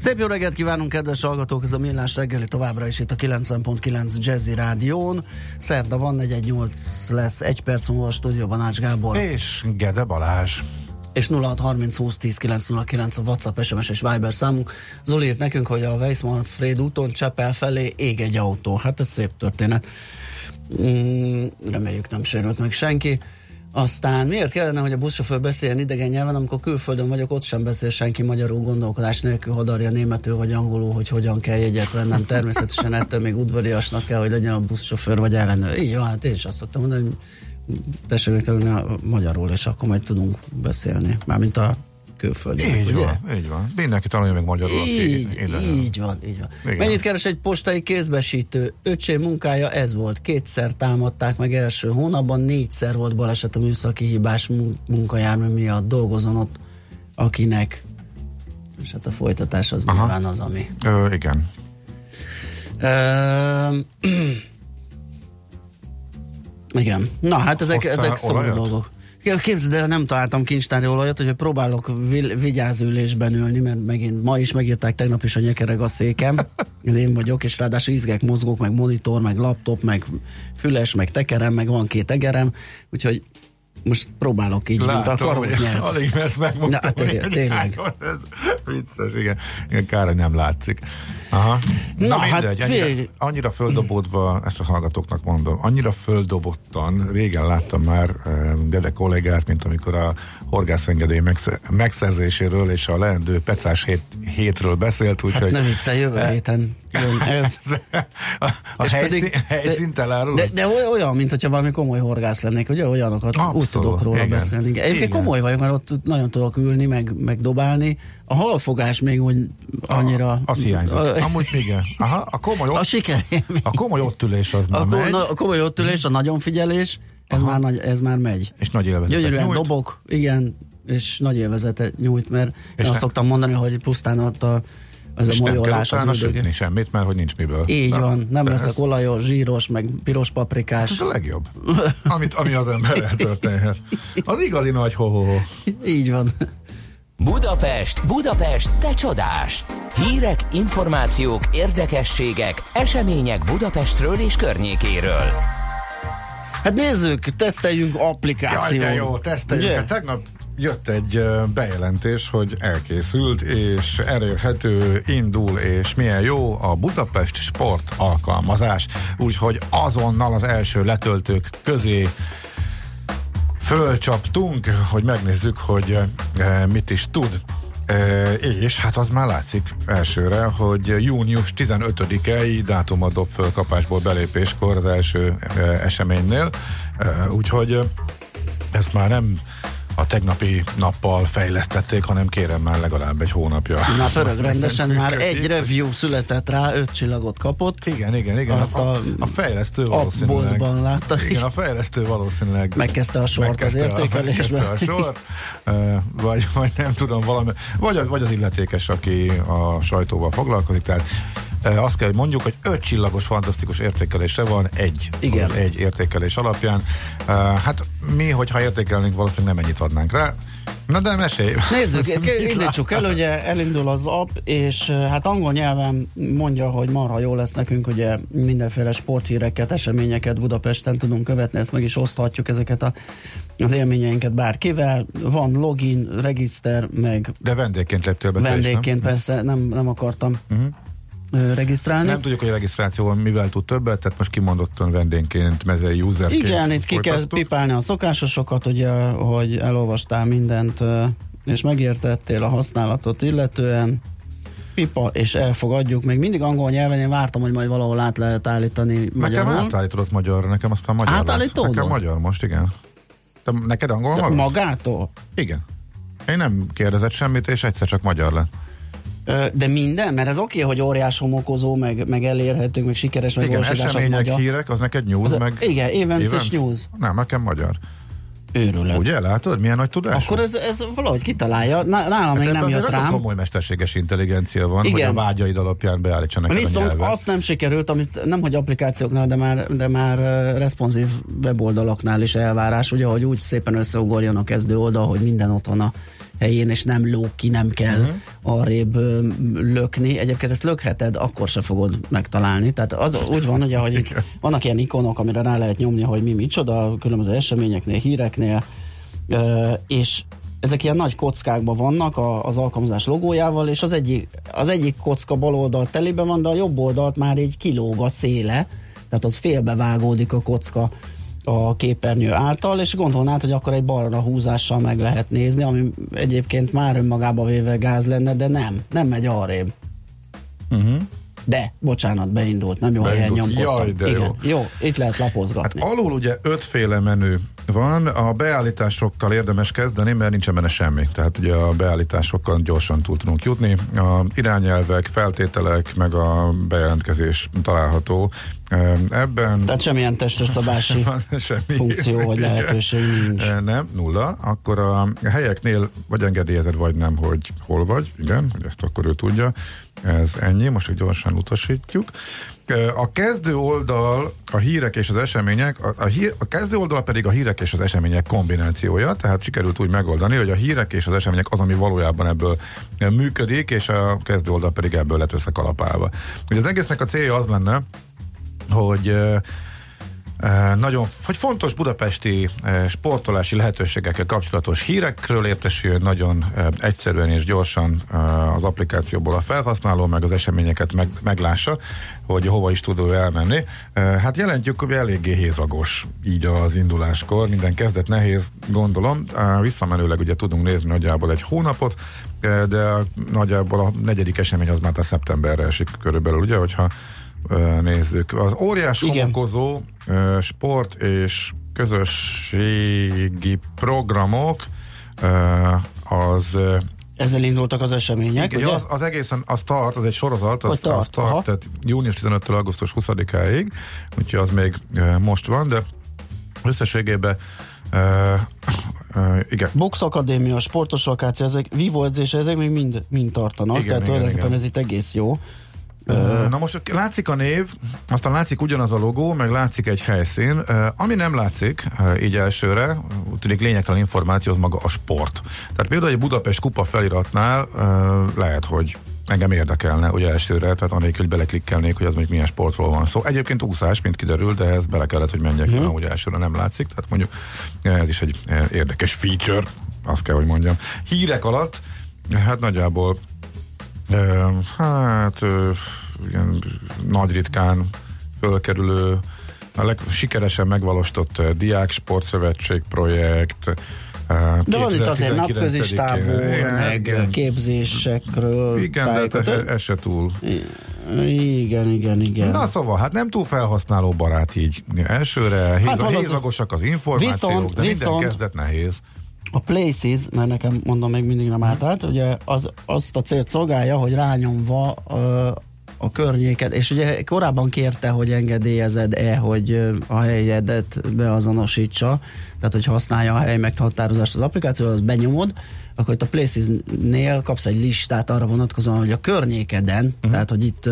Szép jó reggelt kívánunk, kedves hallgatók! Ez a Millás reggeli továbbra is itt a 90.9 Jazzy Rádión. Szerda van, 418 lesz, egy perc múlva a stúdióban Ács Gábor. És Gede Balázs. és 0630 20 10 909 a WhatsApp, SMS és Viber számunk. Zoli írt nekünk, hogy a Weissmann-Fréd úton Csepel felé ég egy autó. Hát ez szép történet. Mm, reméljük nem sérült meg senki. Aztán miért kellene, hogy a buszsofőr beszéljen idegen nyelven, amikor külföldön vagyok, ott sem beszél senki magyarul gondolkodás nélkül, hadarja németül vagy angolul, hogy hogyan kell jegyet vennem. Természetesen ettől még udvariasnak kell, hogy legyen a buszsofőr vagy ellenőr. Így van, hát én is azt szoktam mondani, hogy tessék magyarul, és akkor majd tudunk beszélni. Mármint a külföldiek, Így ugye? van, így van. Mindenki tanulja meg magyarul, aki Így, ide jön. így van, így van. Igen. Mennyit keres egy postai kézbesítő? Öcsém munkája ez volt. Kétszer támadták meg első hónapban, négyszer volt baleset a műszaki hibás mun- munkajármű miatt. Dolgozon ott, akinek és hát a folytatás az Aha. nyilván az, ami. Ö, igen. Ö, igen. Na, hát ezek, ezek szomorú dolgok. Képzeld el, nem találtam kincstári olajat, hogy próbálok vigyázülésben ülni, mert megint ma is megírták, tegnap is a nyekereg a székem. Ez én vagyok, és ráadásul izgek, mozgok, meg monitor, meg laptop, meg füles, meg tekerem, meg van két egerem, úgyhogy Most próbálok így, mint a Látom, karót hogy nyert. alig mersz megmozdulni. Na, té- tényleg. Ez Vicces, igen. igen. Kár, nem látszik. Aha. Na, Na, hát mindegy, fél- annyira, annyira földobódva, ezt a hallgatóknak mondom, annyira földobottan, régen láttam már eh, Gede kollégát, mint amikor a horgászengedély megsze- megszerzéséről és a leendő pecás hét, hétről beszélt, Hát úgyhogy ne viccelj, jövő héten jön ez. a, a helyszín, pedig-? De, de oly- olyan, mint hogyha valami komoly horgász lennék, ugye olyanokat úgy Abszolút, tudok róla igen. beszélni. Egyébként komoly vagyok, mert ott nagyon tudok ülni, meg, meg dobálni. A halfogás még úgy annyira... Az hiányzik. A, Amúgy igen. Aha, a komoly, a ott, sikerém. a komoly ott ülés az már A, megy, na, a komoly ott ülés, a nagyon figyelés, ez már, nagy, ez már megy. és nagy élvezetet Gyönyörűen nyújt. dobok, igen, és nagy élvezetet nyújt, mert És én azt szoktam mondani, hogy pusztán ott a, az és a molyolás az sütni semmit, mert hogy nincs miből. Így Na, van, nem leszek ez- olajos, zsíros, meg piros paprikás. Ez a legjobb, amit, ami az emberrel történhet. Az igazi nagy ho-ho-ho. Így van. Budapest, Budapest, te csodás! Hírek, információk, érdekességek, események Budapestről és környékéről. Hát nézzük, teszteljünk Jaj, applikációt. de jó, teszteljük. Ugye? Hát Tegnap jött egy bejelentés, hogy elkészült, és elérhető, indul, és milyen jó a Budapest Sport alkalmazás. Úgyhogy azonnal az első letöltők közé fölcsaptunk, hogy megnézzük, hogy e, mit is tud. E, és hát az már látszik elsőre, hogy június 15-i dátumot dob föl belépéskor az első eseménynél. Úgyhogy ezt már nem a tegnapi nappal fejlesztették, hanem kérem már legalább egy hónapja. Már pörög rendesen, már egy review született rá, öt csillagot kapott. Igen, igen, igen. Azt a, a a fejlesztő valószínűleg. Appboltban látta. Igen, a fejlesztő valószínűleg Megkezdte a sort az megkezdte a- értékelésben. megkezdte a sort, vagy, vagy nem tudom, valami, vagy, a- vagy az illetékes, aki a sajtóval foglalkozik, tehát azt kell, hogy mondjuk, hogy öt csillagos fantasztikus értékelése van egy, Igen. az egy értékelés alapján. Hát mi, hogyha értékelnénk, valószínűleg nem ennyit adnánk rá. Na de mesélj! Nézzük, indítsuk el, ugye elindul az app, és hát angol nyelven mondja, hogy marha jó lesz nekünk, ugye mindenféle sporthíreket, eseményeket Budapesten tudunk követni, ezt meg is oszthatjuk ezeket a, az élményeinket bárkivel. Van login, regiszter, meg De vendégként lettél be te is, nem? vendégként persze nem, nem akartam uh-huh. Regisztrálni. Nem tudjuk, hogy a regisztrációval mivel tud többet, tehát most kimondottan vendégként, mezei userként Igen, itt ki kell folytattuk. pipálni a szokásosokat, ugye, hogy elolvastál mindent, és megértettél a használatot illetően. Pipa, és elfogadjuk. Még mindig angol nyelven, én vártam, hogy majd valahol át lehet állítani Nekem magyarul. átállított magyarra, nekem aztán magyar lett. Átállítódott? Nekem magyar most, igen. Te, neked angol De marad? Magától? Igen. Én nem kérdezett semmit, és egyszer csak magyar lett. De minden? Mert ez oké, hogy óriás homokozó, meg, meg elérhető, meg sikeres Igen, megvalósítás az események, magyar. hírek, az neked news, Az- meg... igen, events és news. Nem, nekem magyar. Őrület. Ugye, látod, milyen nagy tudás? Akkor ez, ez valahogy kitalálja. Ná- Nálam még nem jött rám. komoly mesterséges intelligencia van, Igen. hogy a vágyaid alapján beállítsa neked a Viszont nyelvet. azt nem sikerült, amit nem hogy applikációknál, de már, de már uh, responsív weboldalaknál is elvárás, ugye, hogy úgy szépen összeugorjon a kezdő oldal, hogy minden ott van a helyén, és nem lóg ki, nem kell uh-huh. arrébb lökni. Egyébként ezt lökheted, akkor se fogod megtalálni. Tehát az úgy van, ugye, hogy itt vannak ilyen ikonok, amire rá lehet nyomni, hogy mi micsoda, különböző eseményeknél, híreknél, és ezek ilyen nagy kockákban vannak a, az alkalmazás logójával, és az egyik, az egyik kocka bal oldal telibe van, de a jobb oldalt már így kilóg a széle, tehát az félbevágódik a kocka a képernyő által, és gondolnád, hogy akkor egy balra húzással meg lehet nézni, ami egyébként már önmagába véve gáz lenne, de nem, nem megy arrébb. Uh-huh. De, bocsánat, beindult, nem jó helyen Beindult. nyomkodtam. Jaj, de Igen, jó. jó, itt lehet lapozgatni. Hát alul ugye ötféle menü van, a beállításokkal érdemes kezdeni, mert nincsen benne semmi. Tehát ugye a beállításokkal gyorsan túl tudunk jutni. A irányelvek, feltételek, meg a bejelentkezés található Ehm, ebben. Tehát semmilyen testre szabási Semmi. funkció vagy lehetőség nincs. E, Nem, nulla. Akkor a helyeknél vagy engedélyezed, vagy nem, hogy hol vagy. Igen, hogy ezt akkor ő tudja. Ez ennyi, most hogy gyorsan utasítjuk. A kezdő oldal a hírek és az események, a, a, hír, a kezdő oldal pedig a hírek és az események kombinációja, tehát sikerült úgy megoldani, hogy a hírek és az események az, ami valójában ebből működik, és a kezdő oldal pedig ebből lett összekalapálva. Ugye az egésznek a célja az lenne, hogy nagyon hogy fontos budapesti sportolási lehetőségekkel kapcsolatos hírekről értesüljön nagyon egyszerűen és gyorsan az applikációból a felhasználó, meg az eseményeket meg, meglássa, hogy hova is tud ő elmenni. Hát jelentjük, hogy eléggé hézagos így az induláskor, minden kezdet nehéz, gondolom. Visszamenőleg ugye tudunk nézni nagyjából egy hónapot, de nagyjából a negyedik esemény az már a szeptemberre esik körülbelül, ugye, hogyha nézzük. Az óriás Igen. homokozó sport és közösségi programok az Ezzel indultak az események, igen, ugye? az, az egészen, az tart, az egy sorozat, az, tart, az tart aha. tehát június 15-től augusztus 20-áig, úgyhogy az még most van, de összességében ö, ö, igen, Box Akadémia, sportos vakáció, ezek vívó edzés, ezek még mind, mind tartanak, Igen, tehát igen, tulajdonképpen igen. ez itt egész jó. Na most látszik a név, aztán látszik ugyanaz a logó, meg látszik egy helyszín. Ami nem látszik, így elsőre, tűnik lényegtelen információ, az maga a sport. Tehát például egy Budapest kupa feliratnál lehet, hogy engem érdekelne, ugye elsőre, tehát anélkül, hogy beleklikkelnék, hogy az még milyen sportról van szó. Egyébként úszás, mint kiderül, de ez bele kellett, hogy menjek, uh-huh. ugye elsőre nem látszik, tehát mondjuk ez is egy érdekes feature, azt kell, hogy mondjam. Hírek alatt, hát nagyjából Hát ilyen nagy ritkán fölkerülő a legsikeresebb megvalósított Diák Sportszövetség projekt. De van itt azért 2019-én. napközis tábor, Igen, meg igen. képzésekről. Igen, de hát ez, se túl. Igen, igen, igen. Na szóval, hát nem túl felhasználó barát így elsőre, Hát hát az- hézagosak az információk, Viszont- de minden viszont- kezdet nehéz. A Places, mert nekem mondom még mindig nem átállt, ugye az, azt a célt szolgálja, hogy rányomva ö, a környéket, és ugye korábban kérte, hogy engedélyezed-e, hogy a helyedet beazonosítsa, tehát hogy használja a hely meghatározást az applikáció, az benyomod, akkor itt a Places-nél kapsz egy listát arra vonatkozóan, hogy a környékeden, uh-huh. tehát hogy itt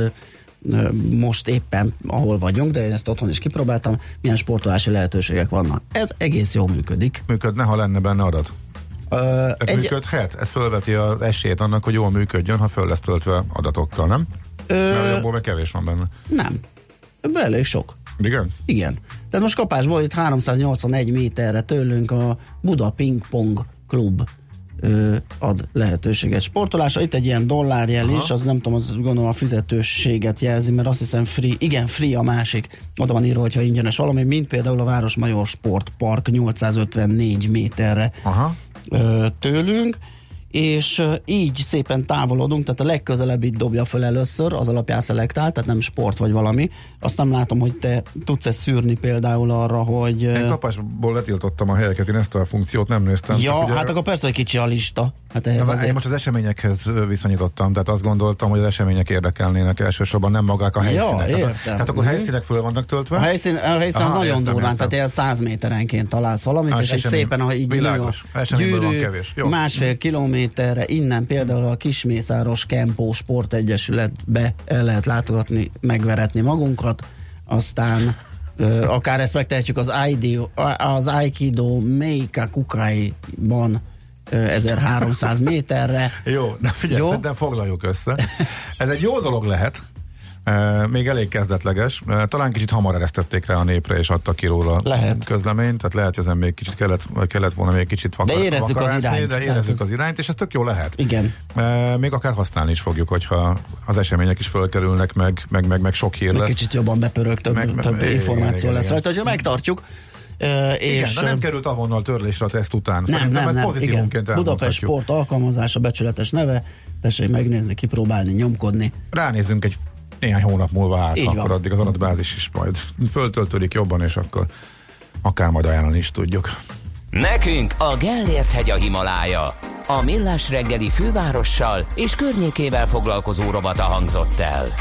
most éppen ahol vagyunk, de én ezt otthon is kipróbáltam, milyen sportolási lehetőségek vannak. Ez egész jól működik. Működne, ha lenne benne adat. Ö, Tehát egy, működhet? Ez fölveti az esélyt annak, hogy jól működjön, ha föl lesz töltve adatokkal, nem? Mert hogy abból meg kevés van benne. nem. Ebből elég sok. Igen? Igen. Tehát most kapásból itt 381 méterre tőlünk a Buda Ping Pong Klub ö, ad lehetőséget sportolásra. Itt egy ilyen dollárjel Aha. is, az nem tudom, az gondolom a fizetőséget jelzi, mert azt hiszem free, igen, free a másik. Oda van írva, hogyha ingyenes valami, mint például a Városmajor Sportpark 854 méterre Aha. tőlünk, és így szépen távolodunk, tehát a legközelebbi dobja fel először, az alapján szelektál, tehát nem sport vagy valami. Azt nem látom, hogy te tudsz-e szűrni például arra, hogy... Én kapásból letiltottam a helyeket, én ezt a funkciót nem néztem. ja, ugye- hát akkor persze, hogy kicsi a lista. Hát ehhez Na, azért... Én most az eseményekhez viszonyítottam, tehát azt gondoltam, hogy az események érdekelnének elsősorban, nem magák a helyszínek. tehát, értem. tehát akkor helyszínek föl vannak töltve. A helyszín, a helyszín Aha, nagyon értem, durván, értem. tehát ilyen 100 méterenként találsz valamit, Ah, és egy esemény. szépen, ahogy így Világos. a Eseményből van gyűrű, kevés. Jó. másfél kilométerre innen például a Kismészáros Kempó Sportegyesületbe el lehet látogatni, megveretni magunkat, aztán ö, akár ezt megtehetjük az, ID, az Aikido Meika Kukai-ban ö, 1300 méterre. Jó, de figyelj, Jó? szerintem foglaljuk össze. Ez egy jó dolog lehet, még elég kezdetleges. Talán kicsit hamar eresztették rá a népre, és adtak ki róla Lehet. közleményt, tehát lehet, hogy ezen még kicsit kellett, kellett volna még kicsit vakar, De érezzük az irányt. De érezzük ez- az irányt, és ez tök jó lehet. Igen. Még akár használni is fogjuk, hogyha az események is fölkerülnek, meg, meg, meg, meg sok hír Meg lesz. kicsit jobban bepörög, több, Meg- meg- több igen, információ igen, lesz igen. rajta, hogyha megtartjuk. Igen, és de nem került avonnal törlésre a teszt után. Nem, Szerintem nem, nem. Igen. Budapest. Sport alkalmazása, becsületes neve. Tessék megnézni, kipróbálni, nyomkodni. Ránézzünk egy néhány hónap múlva át, Így akkor van. addig az adatbázis is majd föltöltődik jobban, és akkor akár majd ajánlani is tudjuk. Nekünk a Gellért hegy a Himalája. A Millás reggeli fővárossal és környékével foglalkozó robata hangzott el.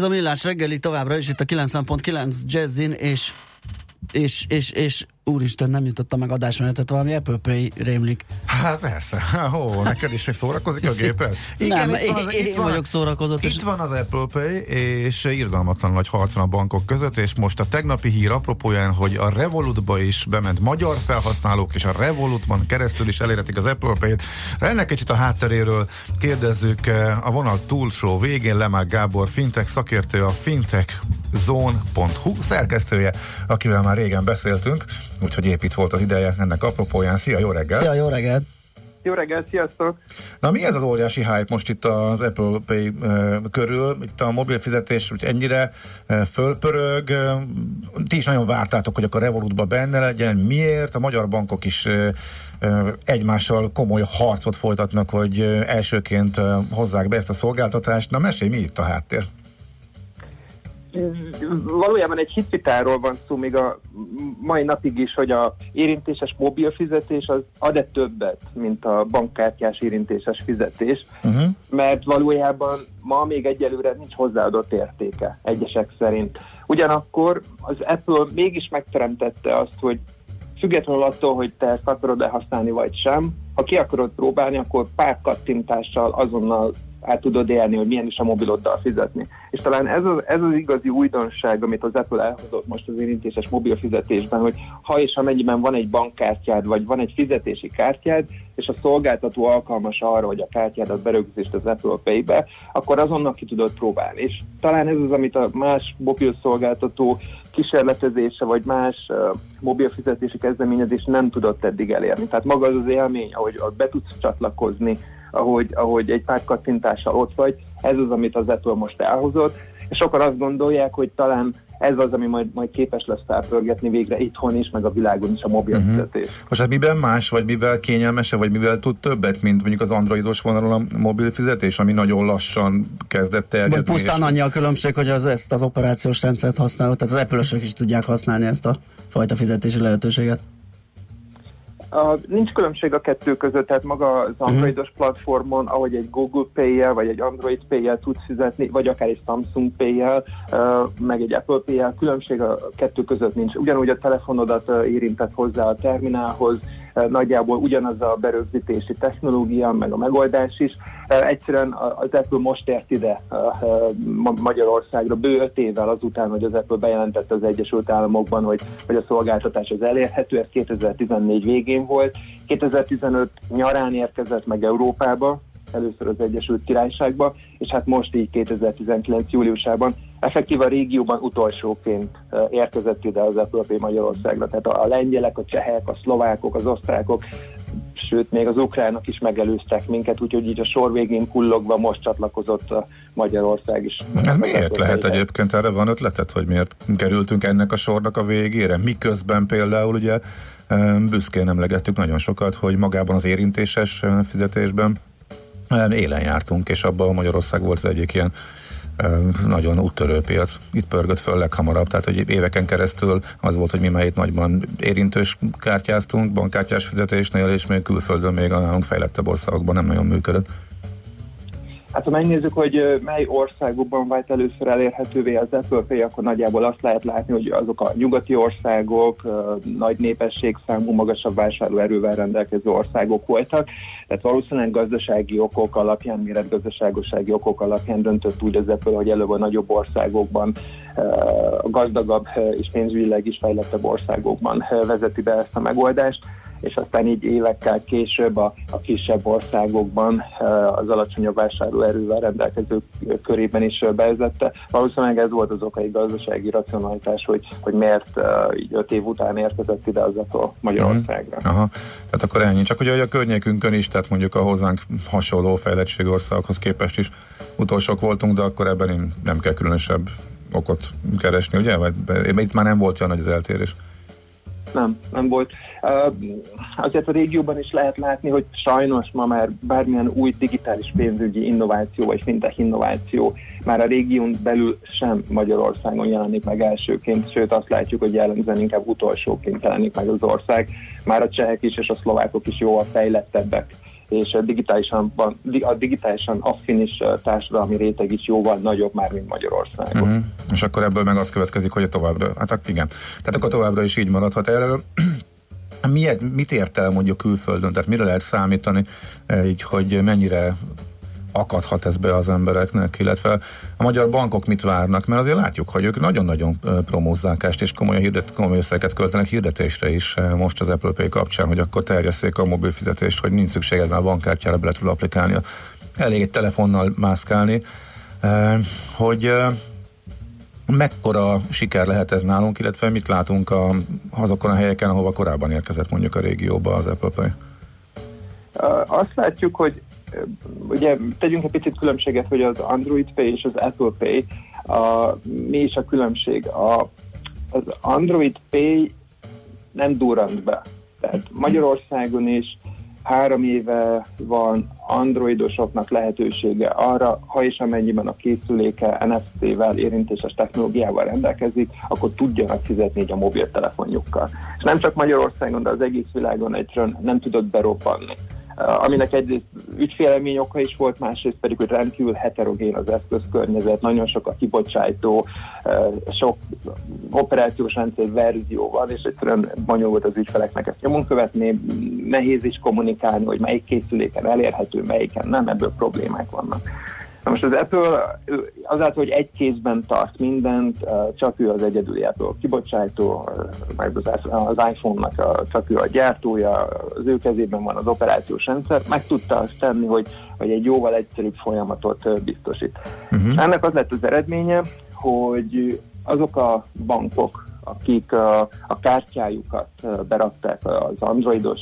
Ez a millás reggeli továbbra is itt a 9.9 Jazzin, és és, és, és úristen, nem jutottam meg adásmenetet, valami Apple Pay rémlik. Hát persze. Ó, neked is szórakozik a géped? Nem, itt van én- én itt van- vagyok szórakozott, és- Itt van az Apple Pay, és irgalmatlan nagy harc van a bankok között, és most a tegnapi hír apropóján, hogy a Revolutba is bement magyar felhasználók, és a Revolutban keresztül is elérhetik az Apple Pay-t. Ennek kicsit a hátteréről kérdezzük eh, a vonal túlsó végén Lemák Gábor, fintech szakértő, a fintechzone.hu szerkesztője, akivel már régen beszéltünk, úgyhogy épp itt volt az ideje ennek apropóján. Szia, jó reggelt! Szia, jó reggelt! Jó reggelt, sziasztok! Na mi ez az óriási hype most itt az Apple Pay uh, körül? Itt a mobil fizetés úgy ennyire uh, fölpörög. Uh, ti is nagyon vártátok, hogy akkor Revolutba benne legyen. Miért? A magyar bankok is egymással komoly harcot folytatnak, hogy elsőként hozzák be ezt a szolgáltatást. Na mesélj, mi itt a háttér? Valójában egy hitvitáról van szó még a mai napig is, hogy a érintéses mobil fizetés az ad-e többet, mint a bankkártyás érintéses fizetés, Uh-huh. mert valójában ma még egyelőre nincs hozzáadott értéke egyesek szerint. Ugyanakkor az Apple mégis megteremtette azt, hogy függetlenül attól, hogy te ezt akarod-e használni vagy sem, ha ki akarod próbálni, akkor pár kattintással azonnal át tudod élni, hogy milyen is a mobiloddal fizetni. És talán ez az, ez az igazi újdonság, amit az Apple elhozott most az érintéses mobil fizetésben, hogy ha és amennyiben van egy bankkártyád, vagy van egy fizetési kártyád, és a szolgáltató alkalmas arra, hogy a kártyádat berögzítsd az Apple Pay-be, akkor azonnal ki tudod próbálni. És talán ez az, amit a más mobil szolgáltató kísérletezése, vagy más uh, mobil fizetési kezdeményezés nem tudott eddig elérni. Tehát maga az az élmény, ahogy be tudsz csatlakozni, ahogy, ahogy egy pár kattintással ott vagy, ez az, amit az Apple most elhozott, és sokan azt gondolják, hogy talán ez az, ami majd, majd képes lesz felpörgetni végre itthon is, meg a világon is a mobil uh-huh. fizetés. Most hát miben más, vagy mivel kényelmesebb, vagy mivel tud többet, mint mondjuk az androidos vonalon a mobil fizetés, ami nagyon lassan kezdett Vagy terjedni. pusztán és- annyi a különbség, hogy az, ezt az operációs rendszert használod, tehát az apple is tudják használni ezt a fajta fizetési lehetőséget. A, nincs különbség a kettő között, tehát maga az androidos platformon, ahogy egy Google Pay-jel, vagy egy Android Pay-jel tudsz fizetni, vagy akár egy Samsung Pay-jel, uh, meg egy Apple Pay-jel, különbség a kettő között nincs. Ugyanúgy a telefonodat uh, érintett hozzá a terminálhoz, uh, nagyjából ugyanaz a berögzítési technológia, meg a megoldás is. Uh, egyszerűen az Apple most ért ide Ma- Magyarországra bő öt évvel azután, hogy az Apple bejelentette az Egyesült Államokban, hogy, hogy a szolgáltatás az elérhető, ez 2014 végén volt. 2015 nyarán érkezett meg Európába, először az Egyesült Királyságba, és hát most így 2019 júliusában effektív a régióban utolsóként érkezett ide az Pay Magyarországra. Tehát a, lengyelek, a csehek, a szlovákok, az osztrákok, sőt még az ukránok is megelőztek minket, úgyhogy így a sor végén kullogva most csatlakozott a Magyarország is. Ez miért lehet egyébként? Erre van ötletet, hogy miért kerültünk ennek a sornak a végére? Miközben például ugye büszkén emlegettük nagyon sokat, hogy magában az érintéses fizetésben élen jártunk, és abban Magyarország volt az egyik ilyen nagyon úttörő piac. Itt pörgött föl leghamarabb, tehát hogy éveken keresztül az volt, hogy mi már itt nagyban érintős kártyáztunk, bankkártyás fizetésnél, és még külföldön, még a nálunk fejlettebb országokban nem nagyon működött. Hát ha megnézzük, hogy mely országokban vált először elérhetővé az Apple Pay, akkor nagyjából azt lehet látni, hogy azok a nyugati országok, nagy népességszámú, magasabb vásárlóerővel rendelkező országok voltak. Tehát valószínűleg gazdasági okok alapján, méretgazdaságosági okok alapján döntött úgy az Apple, hogy előbb a nagyobb országokban, gazdagabb és pénzügyileg is fejlettebb országokban vezeti be ezt a megoldást és aztán így évekkel később a, a kisebb országokban az alacsonyabb vásárlóerővel rendelkező körében is bevezette. Valószínűleg ez volt az okai gazdasági racionalitás, hogy, hogy miért így öt év után érkezett ide az Apple Magyarországra. Aha, tehát akkor ennyi. Csak ugye hogy a környékünkön is, tehát mondjuk a hozzánk hasonló fejlettségű országokhoz képest is utolsók voltunk, de akkor ebben nem- nem kell különösebb okot keresni, ugye? Be- itt már nem volt olyan nagy az eltérés. Nem, nem volt. Azért a régióban is lehet látni, hogy sajnos ma már bármilyen új digitális pénzügyi innováció vagy fintech innováció már a régión belül sem Magyarországon jelenik meg elsőként, sőt azt látjuk, hogy jellemzően inkább utolsóként jelenik meg az ország. Már a csehek is és a szlovákok is jóval fejlettebbek és a digitálisan, di- a digitálisan affinis társadalmi réteg is jóval nagyobb már, mint Magyarországon. Uh-huh. És akkor ebből meg az következik, hogy a továbbra, hát igen. Tehát akkor továbbra is így maradhat erről. Miért, mit ért el mondjuk külföldön? Tehát mire lehet számítani, eh, így, hogy mennyire akadhat ez be az embereknek, illetve a magyar bankok mit várnak, mert azért látjuk, hogy ők nagyon-nagyon eh, promózzák ezt, és komoly, hirdet, komoly összeget költenek hirdetésre is eh, most az Apple Pay kapcsán, hogy akkor terjesszék a mobil fizetést, hogy nincs szükséged már bankkártyára bele tud applikálni, elég egy telefonnal mászkálni, hogy mekkora siker lehet ez nálunk, illetve mit látunk a, azokon a helyeken, ahova korábban érkezett mondjuk a régióba az Apple Pay? Azt látjuk, hogy ugye tegyünk egy picit különbséget, hogy az Android Pay és az Apple Pay, a, mi is a különbség? A, az Android Pay nem durrant be. Tehát Magyarországon is három éve van androidosoknak lehetősége arra, ha és amennyiben a készüléke NFC-vel, érintéses technológiával rendelkezik, akkor tudjanak fizetni így a mobiltelefonjukkal. És nem csak Magyarországon, de az egész világon egyszerűen nem tudott berobbanni. Aminek egyrészt ügyfélelmény oka is volt, másrészt pedig, hogy rendkívül heterogén az eszközkörnyezet, nagyon sok a kibocsátó, uh, sok operációs rendszer verzió van, és egyszerűen bonyolult az ügyfeleknek ezt nyomon követni, nehéz is kommunikálni, hogy melyik készüléken elérhető, melyiken nem, ebből problémák vannak. Na most az Apple azáltal, hogy egy kézben tart mindent, csak ő az egyedüli Apple kibocsátó, meg az, iPhone-nak a, csak ő a gyártója, az ő kezében van az operációs rendszer, meg tudta azt tenni, hogy, hogy egy jóval egyszerűbb folyamatot biztosít. Uh-huh. Ennek az lett az eredménye, hogy azok a bankok, akik a, a kártyájukat berakták az androidos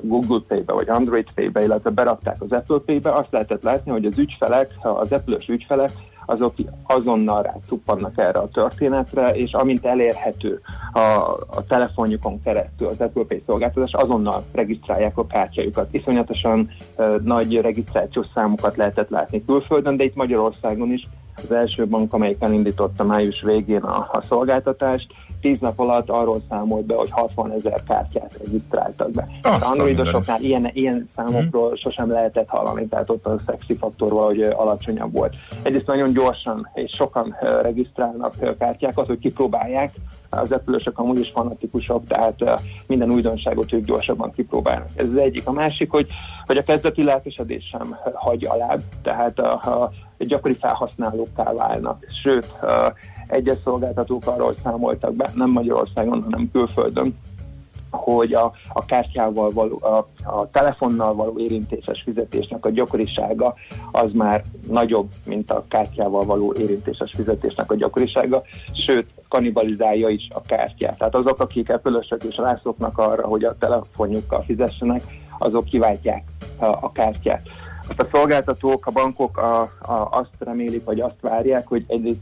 Google Pay-be vagy Android Pay-be, illetve berakták az Apple Pay-be, azt lehetett látni, hogy az ügyfelek, az Apple-ös ügyfelek, azok azonnal rátuppannak erre a történetre, és amint elérhető a, a telefonjukon keresztül az Apple Pay szolgáltatás, azonnal regisztrálják a kártyájukat. Iszonyatosan uh, nagy regisztrációs számokat lehetett látni külföldön, de itt Magyarországon is az első bank, amelyik elindította május végén a, a szolgáltatást, tíz nap alatt arról számolt be, hogy 60 ezer kártyát regisztráltak be. Azt androidosoknál ilyen, ilyen számokról hmm. sosem lehetett hallani, tehát ott a szexi faktor valahogy alacsonyabb volt. Egyrészt nagyon gyorsan és sokan regisztrálnak kártyákat, hogy kipróbálják, az epülősök amúgy is fanatikusok, tehát minden újdonságot ők gyorsabban kipróbálnak. Ez az egyik. A másik, hogy, hogy a kezdeti lelkesedés sem hagy alább, tehát a, a gyakori felhasználókká válnak. Sőt, egyes szolgáltatók arról számoltak be, nem Magyarországon, hanem külföldön, hogy a, a kártyával való, a, a telefonnal való érintéses fizetésnek a gyakorisága az már nagyobb, mint a kártyával való érintéses fizetésnek a gyakorisága, sőt, kanibalizálja is a kártyát. Tehát azok, akik epölösök és rászoknak arra, hogy a telefonjukkal fizessenek, azok kiváltják a, a kártyát. Azt a szolgáltatók, a bankok a, a, azt remélik, vagy azt várják, hogy egyrészt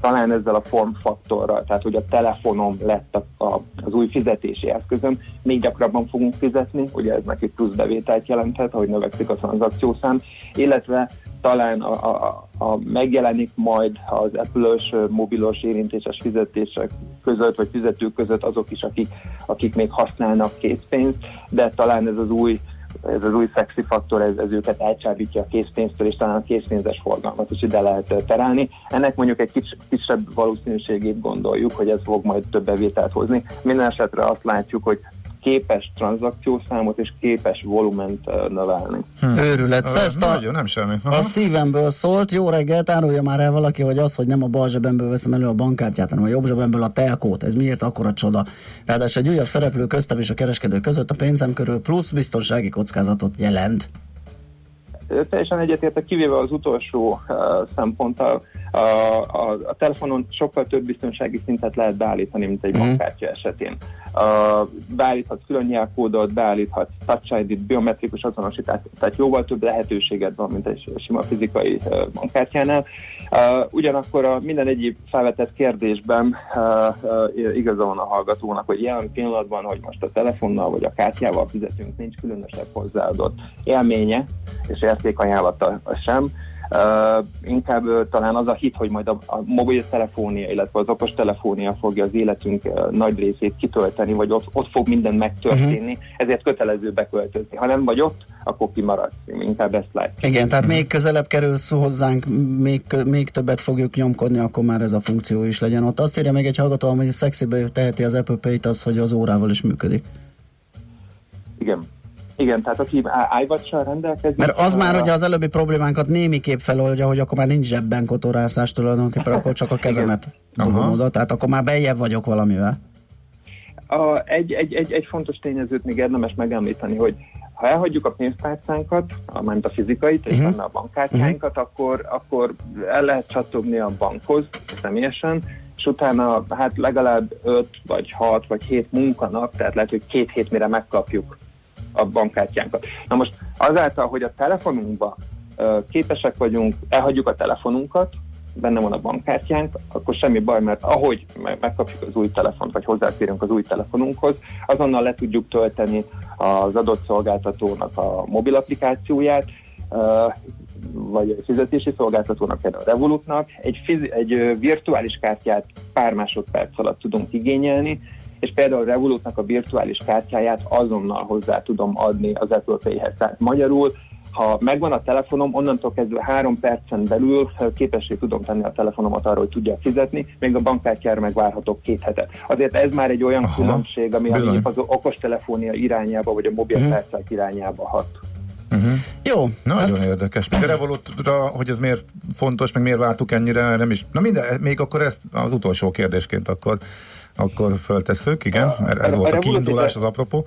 talán ezzel a formfaktorral, tehát hogy a telefonom lett a, a, az új fizetési eszközöm, még gyakrabban fogunk fizetni, ugye ez neki plusz bevételt jelenthet, ahogy növekszik a tranzakciószám, illetve talán a, a, a megjelenik majd az Apple-ös mobilos érintéses fizetések között, vagy fizetők között azok is, akik, akik még használnak készpénzt, de talán ez az új ez az új szexi faktor, ez, ez őket elcsábítja a készpénztől, és talán a készpénzes forgalmat is ide lehet terelni. Ennek mondjuk egy kis, kisebb valószínűségét gondoljuk, hogy ez fog majd több bevételt hozni. Minden esetre azt látjuk, hogy képes tranzakciószámot és képes volument növelni. Hm. Őrület. Ö, Ezt a, Nagyon, nem semmi. a Aha. szívemből szólt. Jó reggelt, árulja már el valaki, hogy az, hogy nem a bal zsebemből veszem elő a bankkártyát, hanem a jobb zsebemből a telkót. Ez miért akkora csoda? Ráadásul egy újabb szereplő köztem és a kereskedő között a pénzem körül plusz biztonsági kockázatot jelent. Teljesen egyetértek, kivéve az utolsó uh, szemponttal. A, a, a telefonon sokkal több biztonsági szintet lehet beállítani, mint egy Mhm. bankkártya esetén. Uh, beállíthatsz külön jelkódot, beállíthatsz Touch ID-t, biometrikus azonosítást, tehát jóval több lehetőséged van, mint egy sima fizikai uh, bankkártyánál. Ugyanakkor a minden egyéb felvetett kérdésben uh, igaza van a hallgatónak, hogy jelen pillanatban, hogy most a telefonnal vagy a kártyával fizetünk, nincs különösebb hozzáadott élménye és értékajánlata sem. Uh, inkább uh, talán az a hit, hogy majd a, a mobiltelefonia, illetve az okostelefonia fogja az életünk uh, nagy részét kitölteni, vagy ott, ott fog minden megtörténni, uh-huh. ezért kötelező beköltözni. Ha nem vagy ott, akkor kimaradsz. Inkább ezt látjuk. Igen, tehát még közelebb kerülsz hozzánk, még, még többet fogjuk nyomkodni, akkor már ez a funkció is legyen ott. Azt írja még egy hallgató, hogy szexibe teheti az Apple Pay-t az, hogy az órával is működik. Igen. Igen, tehát aki iwatch rendelkezik... Mert az már ugye az előbbi problémánkat némiképp feloldja, hogy akkor már nincs zsebben kotorászás tulajdonképpen, akkor csak a kezemet dugom oda, tehát akkor már bejebb vagyok valamivel. A, egy, egy, egy, egy fontos tényezőt még érdemes megemlíteni, hogy ha elhagyjuk a pénztárcánkat, mármint a fizikait, és uh-huh. a bankkártyáinkat, uh-huh. akkor, akkor el lehet csattogni a bankhoz személyesen, és utána hát legalább 5 vagy 6 vagy 7 munkanap, tehát lehet, hogy két hét mire megkapjuk a bankkártyánkat. Na most azáltal, hogy a telefonunkba képesek vagyunk, elhagyjuk a telefonunkat, benne van a bankkártyánk, akkor semmi baj, mert ahogy megkapjuk az új telefont, vagy hozzáférünk az új telefonunkhoz, azonnal le tudjuk tölteni az adott szolgáltatónak a mobil applikációját, vagy fizetési szolgáltatónak, például a Revolutnak, egy, fizi- egy virtuális kártyát pár másodperc alatt tudunk igényelni, és például a Revolutnak a virtuális kártyáját azonnal hozzá tudom adni az Apple Pay-hez. Tehát magyarul ha megvan a telefonom, onnantól kezdve három percen belül képessé tudom tenni a telefonomat arra, hogy tudja fizetni, még a bankkártyára megvárhatok két hetet. Azért ez már egy olyan Aha, különbség, ami bizony. az okostelefonia irányába, vagy a mobilkártyák uh-huh. irányába hat. Uh-huh. Jó. Nagyon hát... érdekes. Még a Revolutra, hogy ez miért fontos, meg miért vártuk ennyire, nem is. Na minden, még akkor ezt az utolsó kérdésként akkor, akkor föltesszük, igen, mert ez a, volt a, a kiindulás, az apropó.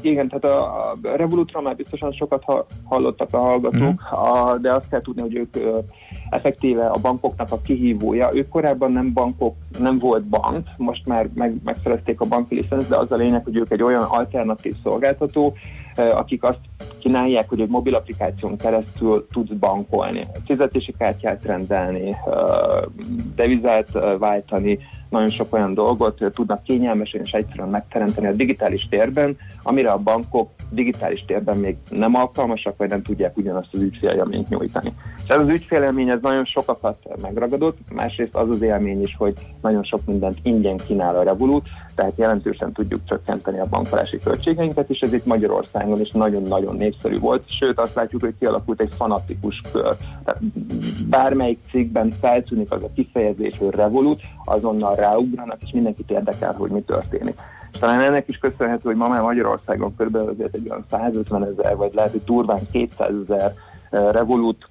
Igen, tehát a, a már biztosan sokat ha, hallottak a hallgatók, mm. a, de azt kell tudni, hogy ők effektíve a bankoknak a kihívója. Ők korábban nem bankok, nem volt bank, most már meg, megszerezték a banki licenc, de az a lényeg, hogy ők egy olyan alternatív szolgáltató, akik azt kínálják, hogy egy mobil applikáción keresztül tudsz bankolni, fizetési kártyát rendelni, devizát váltani, nagyon sok olyan dolgot tudnak kényelmesen és egyszerűen megteremteni a digitális térben, amire a bankok digitális térben még nem alkalmasak, vagy nem tudják ugyanazt az ügyfélélményt nyújtani. És ez az ügyfélélmény ez nagyon sokakat megragadott, másrészt az az élmény is, hogy nagyon sok mindent ingyen kínál a Revolut, tehát jelentősen tudjuk csökkenteni a bankolási költségeinket, és ez itt Magyarországon is nagyon-nagyon népszerű volt, sőt azt látjuk, hogy kialakult egy fanatikus kör. Tehát bármelyik cikkben feltűnik az a kifejezés, hogy Revolut, azonnal ráugranak, és mindenkit érdekel, hogy mi történik. Talán ennek is köszönhető, hogy ma már Magyarországon kb. azért egy olyan 150 ezer, vagy lehet, hogy durván 200 ezer eh, Revolut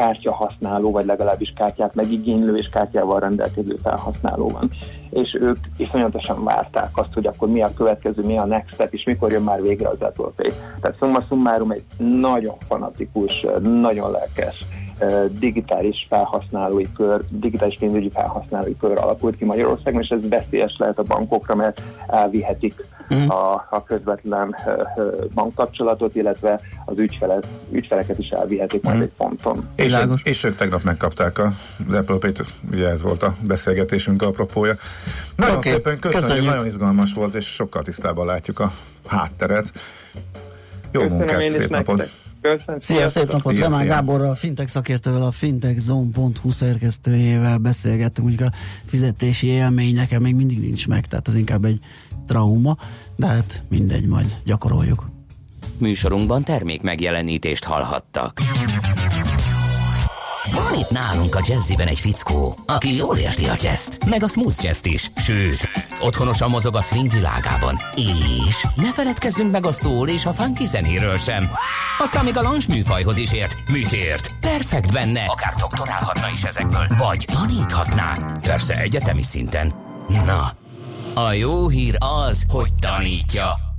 kártya használó, vagy legalábbis kártyát megigénylő és kártyával rendelkező felhasználó van. És ők iszonyatosan várták azt, hogy akkor mi a következő, mi a next step, és mikor jön már végre az Apple Pay. Tehát summa summarum egy nagyon fanatikus, nagyon lelkes digitális felhasználói kör, digitális pénzügyi felhasználói kör alakult ki Magyarországon, és ez veszélyes lehet a bankokra, mert elvihetik mm. a, a közvetlen bankkapcsolatot, illetve az ügyfelet, ügyfeleket is elvihetik majd mm. egy ponton. És, és ők tegnap megkapták a, az Apple Pay-t, ugye ez volt a beszélgetésünk apropója. Nagyon okay. szépen köszönjük, köszönjük, nagyon izgalmas volt, és sokkal tisztában látjuk a hátteret. Jó Köszönöm munkát, szép napot! Nektek. Köszönöm. Szia, szép napot! Lemán Gáborral, a fintech szakértővel, a fintechzone.hu szerkesztőjével beszélgettünk, mondjuk a fizetési élmény nekem még mindig nincs meg, tehát az inkább egy trauma, de hát mindegy, majd gyakoroljuk. Műsorunkban termék megjelenítést hallhattak. Van itt nálunk a jazziben egy fickó, aki jól érti a jazzt, meg a smooth jazzt is, sőt, otthonosan mozog a swing világában. És ne feledkezzünk meg a szól és a funky zenéről sem. Aztán még a lancs műfajhoz is ért. Mit ért? Perfekt benne. Akár doktorálhatna is ezekből. Vagy taníthatná. Persze egyetemi szinten. Na, a jó hír az, hogy tanítja.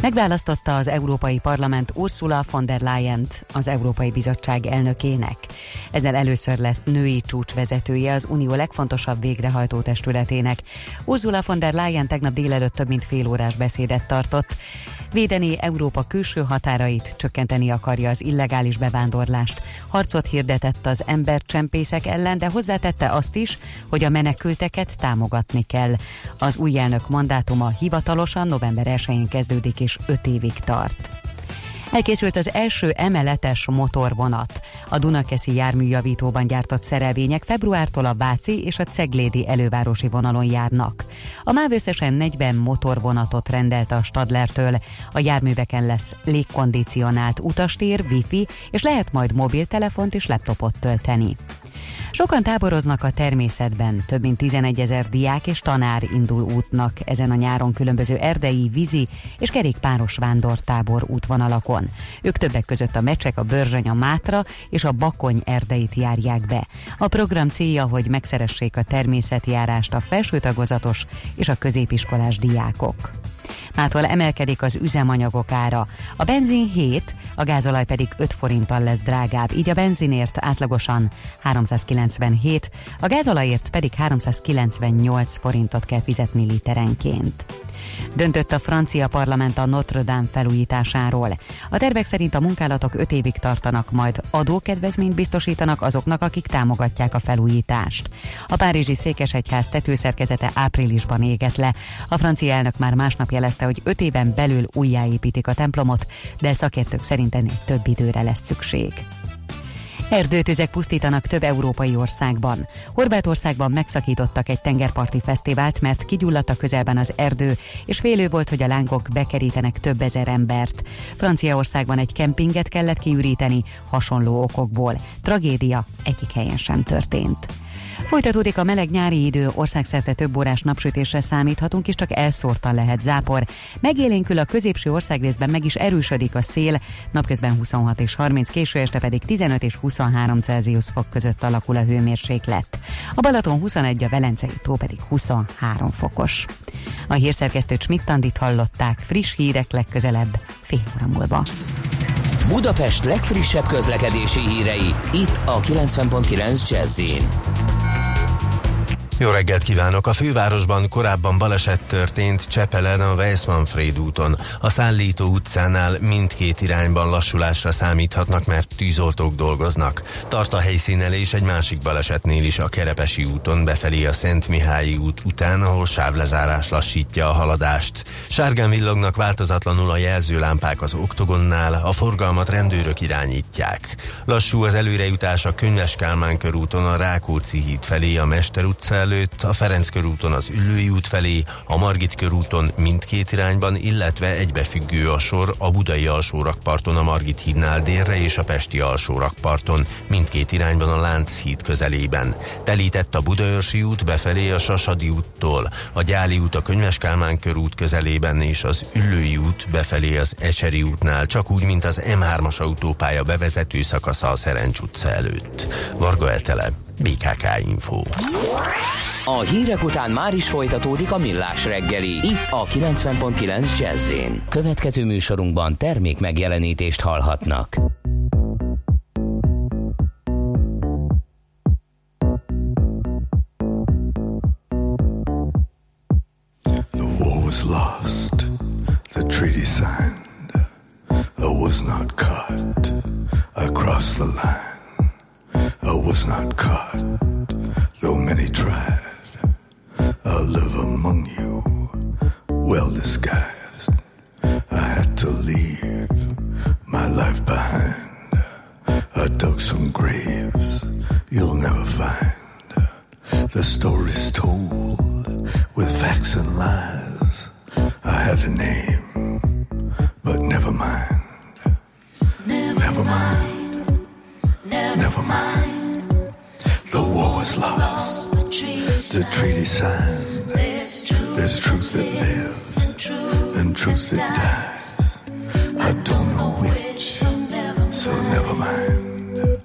Megválasztotta az Európai Parlament Ursula von der Leyen-t az Európai Bizottság elnökének. Ezzel először lett női csúcsvezetője az Unió legfontosabb végrehajtó testületének. Ursula von der Leyen tegnap délelőtt több mint fél órás beszédet tartott. Védeni Európa külső határait, csökkenteni akarja az illegális bevándorlást. Harcot hirdetett az embercsempészek ellen, de hozzátette azt is, hogy a menekülteket támogatni kell. Az új elnök mandátuma hivatalosan november 1-én kezdődik és 5 évig tart. Elkészült az első emeletes motorvonat. A Dunakeszi járműjavítóban gyártott szerelvények februártól a Váci és a Ceglédi elővárosi vonalon járnak. A MÁV összesen 40 motorvonatot rendelt a Stadlertől. A járműveken lesz légkondicionált utastér, wifi, és lehet majd mobiltelefont és laptopot tölteni. Sokan táboroznak a természetben, több mint 11 ezer diák és tanár indul útnak ezen a nyáron különböző erdei, vízi és kerékpáros vándortábor útvonalakon. Ők többek között a Mecsek, a Börzsöny, a Mátra és a Bakony erdeit járják be. A program célja, hogy megszeressék a természetjárást a felső tagozatos és a középiskolás diákok. Mától emelkedik az üzemanyagok ára. A benzin 7, a gázolaj pedig 5 forinttal lesz drágább, így a benzinért átlagosan 397, a gázolajért pedig 398 forintot kell fizetni literenként. Döntött a francia parlament a Notre Dame felújításáról. A tervek szerint a munkálatok 5 évig tartanak, majd adókedvezményt biztosítanak azoknak, akik támogatják a felújítást. A Párizsi Székesegyház tetőszerkezete áprilisban égett le. A francia elnök már másnap jelezte, hogy 5 éven belül újjáépítik a templomot, de szakértők szerint ennél több időre lesz szükség. Erdőtüzek pusztítanak több európai országban. Horvátországban megszakítottak egy tengerparti fesztivált, mert kigyulladt a közelben az erdő, és félő volt, hogy a lángok bekerítenek több ezer embert. Franciaországban egy kempinget kellett kiüríteni hasonló okokból. Tragédia egyik helyen sem történt. Folytatódik a meleg nyári idő, országszerte több órás napsütésre számíthatunk, és csak elszórtan lehet zápor. Megélénkül a középső országrészben meg is erősödik a szél, napközben 26 és 30, késő este pedig 15 és 23 Celsius fok között alakul a hőmérséklet. A Balaton 21, a Velencei tó pedig 23 fokos. A hírszerkesztő Csmittandit hallották, friss hírek legközelebb, fél óra múlva. Budapest legfrissebb közlekedési hírei, itt a 90.9 jazz jó reggelt kívánok! A fővárosban korábban baleset történt Csepelen a Weissmanfréd úton. A Szállító utcánál mindkét irányban lassulásra számíthatnak, mert tűzoltók dolgoznak. Tart a helyszínelés egy másik balesetnél is a Kerepesi úton befelé a Szent Mihályi út után, ahol sávlezárás lassítja a haladást. Sárgán villognak változatlanul a jelzőlámpák az oktogonnál, a forgalmat rendőrök irányítják. Lassú az előrejutás a Könyves Kálmán körúton a Rákóczi híd felé a Mester utca előtt, a Ferenc körúton az Üllői út felé, a Margit körúton mindkét irányban, illetve egybefüggő a sor a Budai alsórakparton a Margit hídnál délre és a Pesti alsórakparton, mindkét irányban a Lánchíd közelében. Telített a Budaörsi út befelé a Sasadi úttól, a Gyáli út a Könyves Kálmán körút közelében és az Üllői út befelé az Ecseri útnál, csak úgy, mint az M3-as autópálya bevezető szakasza a Szerencs utca előtt. Varga Etele, BKK Info. A hírek után már is folytatódik a millás reggeli, itt a 90.9 jazz Következő műsorunkban termék megjelenítést hallhatnak. The war was lost, the treaty signed. I was not caught across the line. I was not caught, though many tried. I live among you, well disguised. I had to leave my life behind. I dug some graves you'll never find. The story's told with facts and lies. I had a name, but never mind. Never mind. Never mind. The war was lost. The treaty signed. There's truth that lives and truth that dies. I don't know which, so never mind.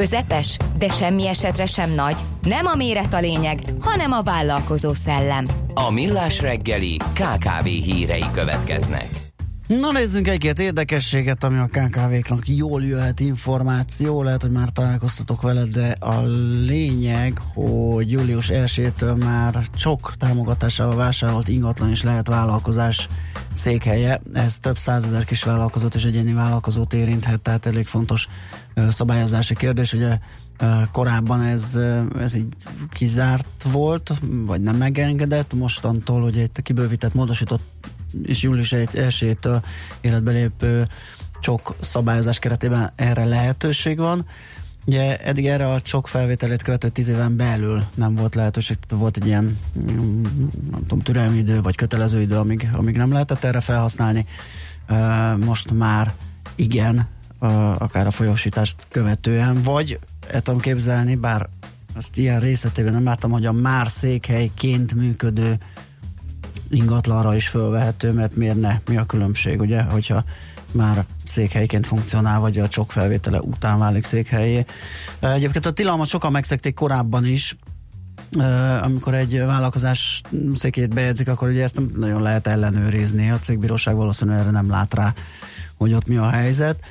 Közepes, de semmi esetre sem nagy. Nem a méret a lényeg, hanem a vállalkozó szellem. A Millás reggeli KKV hírei következnek. Na nézzünk egy-két érdekességet, ami a KKV-knak jól jöhet információ, lehet, hogy már találkoztatok vele, de a lényeg, hogy július 1-től már csok támogatásával vásárolt ingatlan is lehet vállalkozás székhelye. Ez több százezer kis vállalkozót és egyéni vállalkozót érinthet, tehát elég fontos szabályozási kérdés. Ugye korábban ez, ez így kizárt volt, vagy nem megengedett, mostantól ugye egy kibővített, módosított és július 1-től életbe lépő csok szabályozás keretében erre lehetőség van. Ugye eddig erre a csok felvételét követő tíz éven belül nem volt lehetőség, volt egy ilyen mm, nem tudom, türelmi idő, vagy kötelező idő, amíg, amíg nem lehetett erre felhasználni. Most már igen, akár a folyósítást követően, vagy el tudom képzelni, bár azt ilyen részletében nem láttam, hogy a már székhelyként működő ingatlanra is fölvehető, mert miért ne? Mi a különbség, ugye, hogyha már székhelyként funkcionál, vagy a csok felvétele után válik székhelyé. Egyébként a tilalmat sokan megszekték korábban is, amikor egy vállalkozás székét bejegyzik, akkor ugye ezt nem nagyon lehet ellenőrizni. A cégbíróság valószínűleg erre nem lát rá, hogy ott mi a helyzet.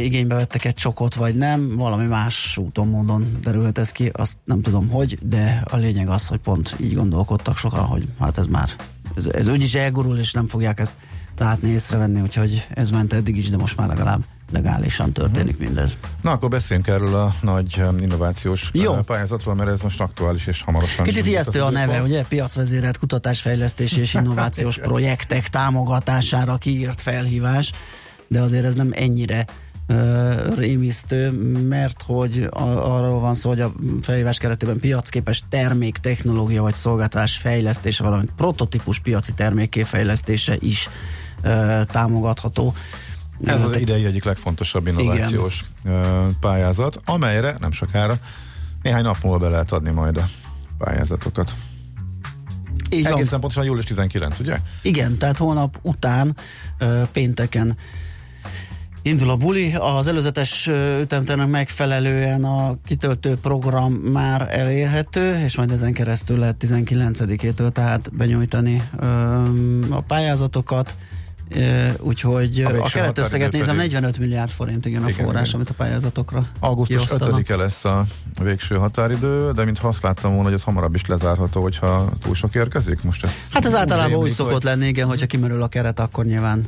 Igénybe vettek egy csokot, vagy nem, valami más úton, módon derülhet ez ki, azt nem tudom hogy, de a lényeg az, hogy pont így gondolkodtak sokan, hogy hát ez már, ez, ez úgyis elgurul, és nem fogják ezt látni, észrevenni, úgyhogy ez ment eddig is, de most már legalább legálisan történik mindez. Na, akkor beszéljünk erről a nagy um, innovációs Jó. uh, pályázatról, mert ez most aktuális és hamarosan. Kicsit ijesztő a neve, ugye? Piacvezérelt kutatásfejlesztési és innovációs projektek támogatására kiírt felhívás, de azért ez nem ennyire uh, rémisztő, mert hogy a, arról van szó, hogy a felhívás keretében piacképes termék, technológia vagy szolgáltatás fejlesztése, valamint prototípus piaci termékké fejlesztése is uh, támogatható. Ez az idei egyik legfontosabb innovációs ö, pályázat, amelyre nem sokára néhány nap múlva be lehet adni majd a pályázatokat. Így van. Egészen pontosan július 19, ugye? Igen, tehát holnap után pénteken indul a buli. Az előzetes ütemtervnek megfelelően a kitöltő program már elérhető, és majd ezen keresztül lehet 19-től tehát benyújtani ö, a pályázatokat. Ö, úgyhogy A a, a keretösszeget nézem, pedig- 45 milliárd forint, igen, a Igen, forrás, igen. amit a pályázatokra Augusztus kiosztanak. 5-e lesz a végső határidő, de mintha azt láttam volna, hogy ez hamarabb is lezárható, hogyha túl sok érkezik. Most ez Hát ez általában úgy szokott hogy- lenni, igen, hogyha kimerül a keret, akkor nyilván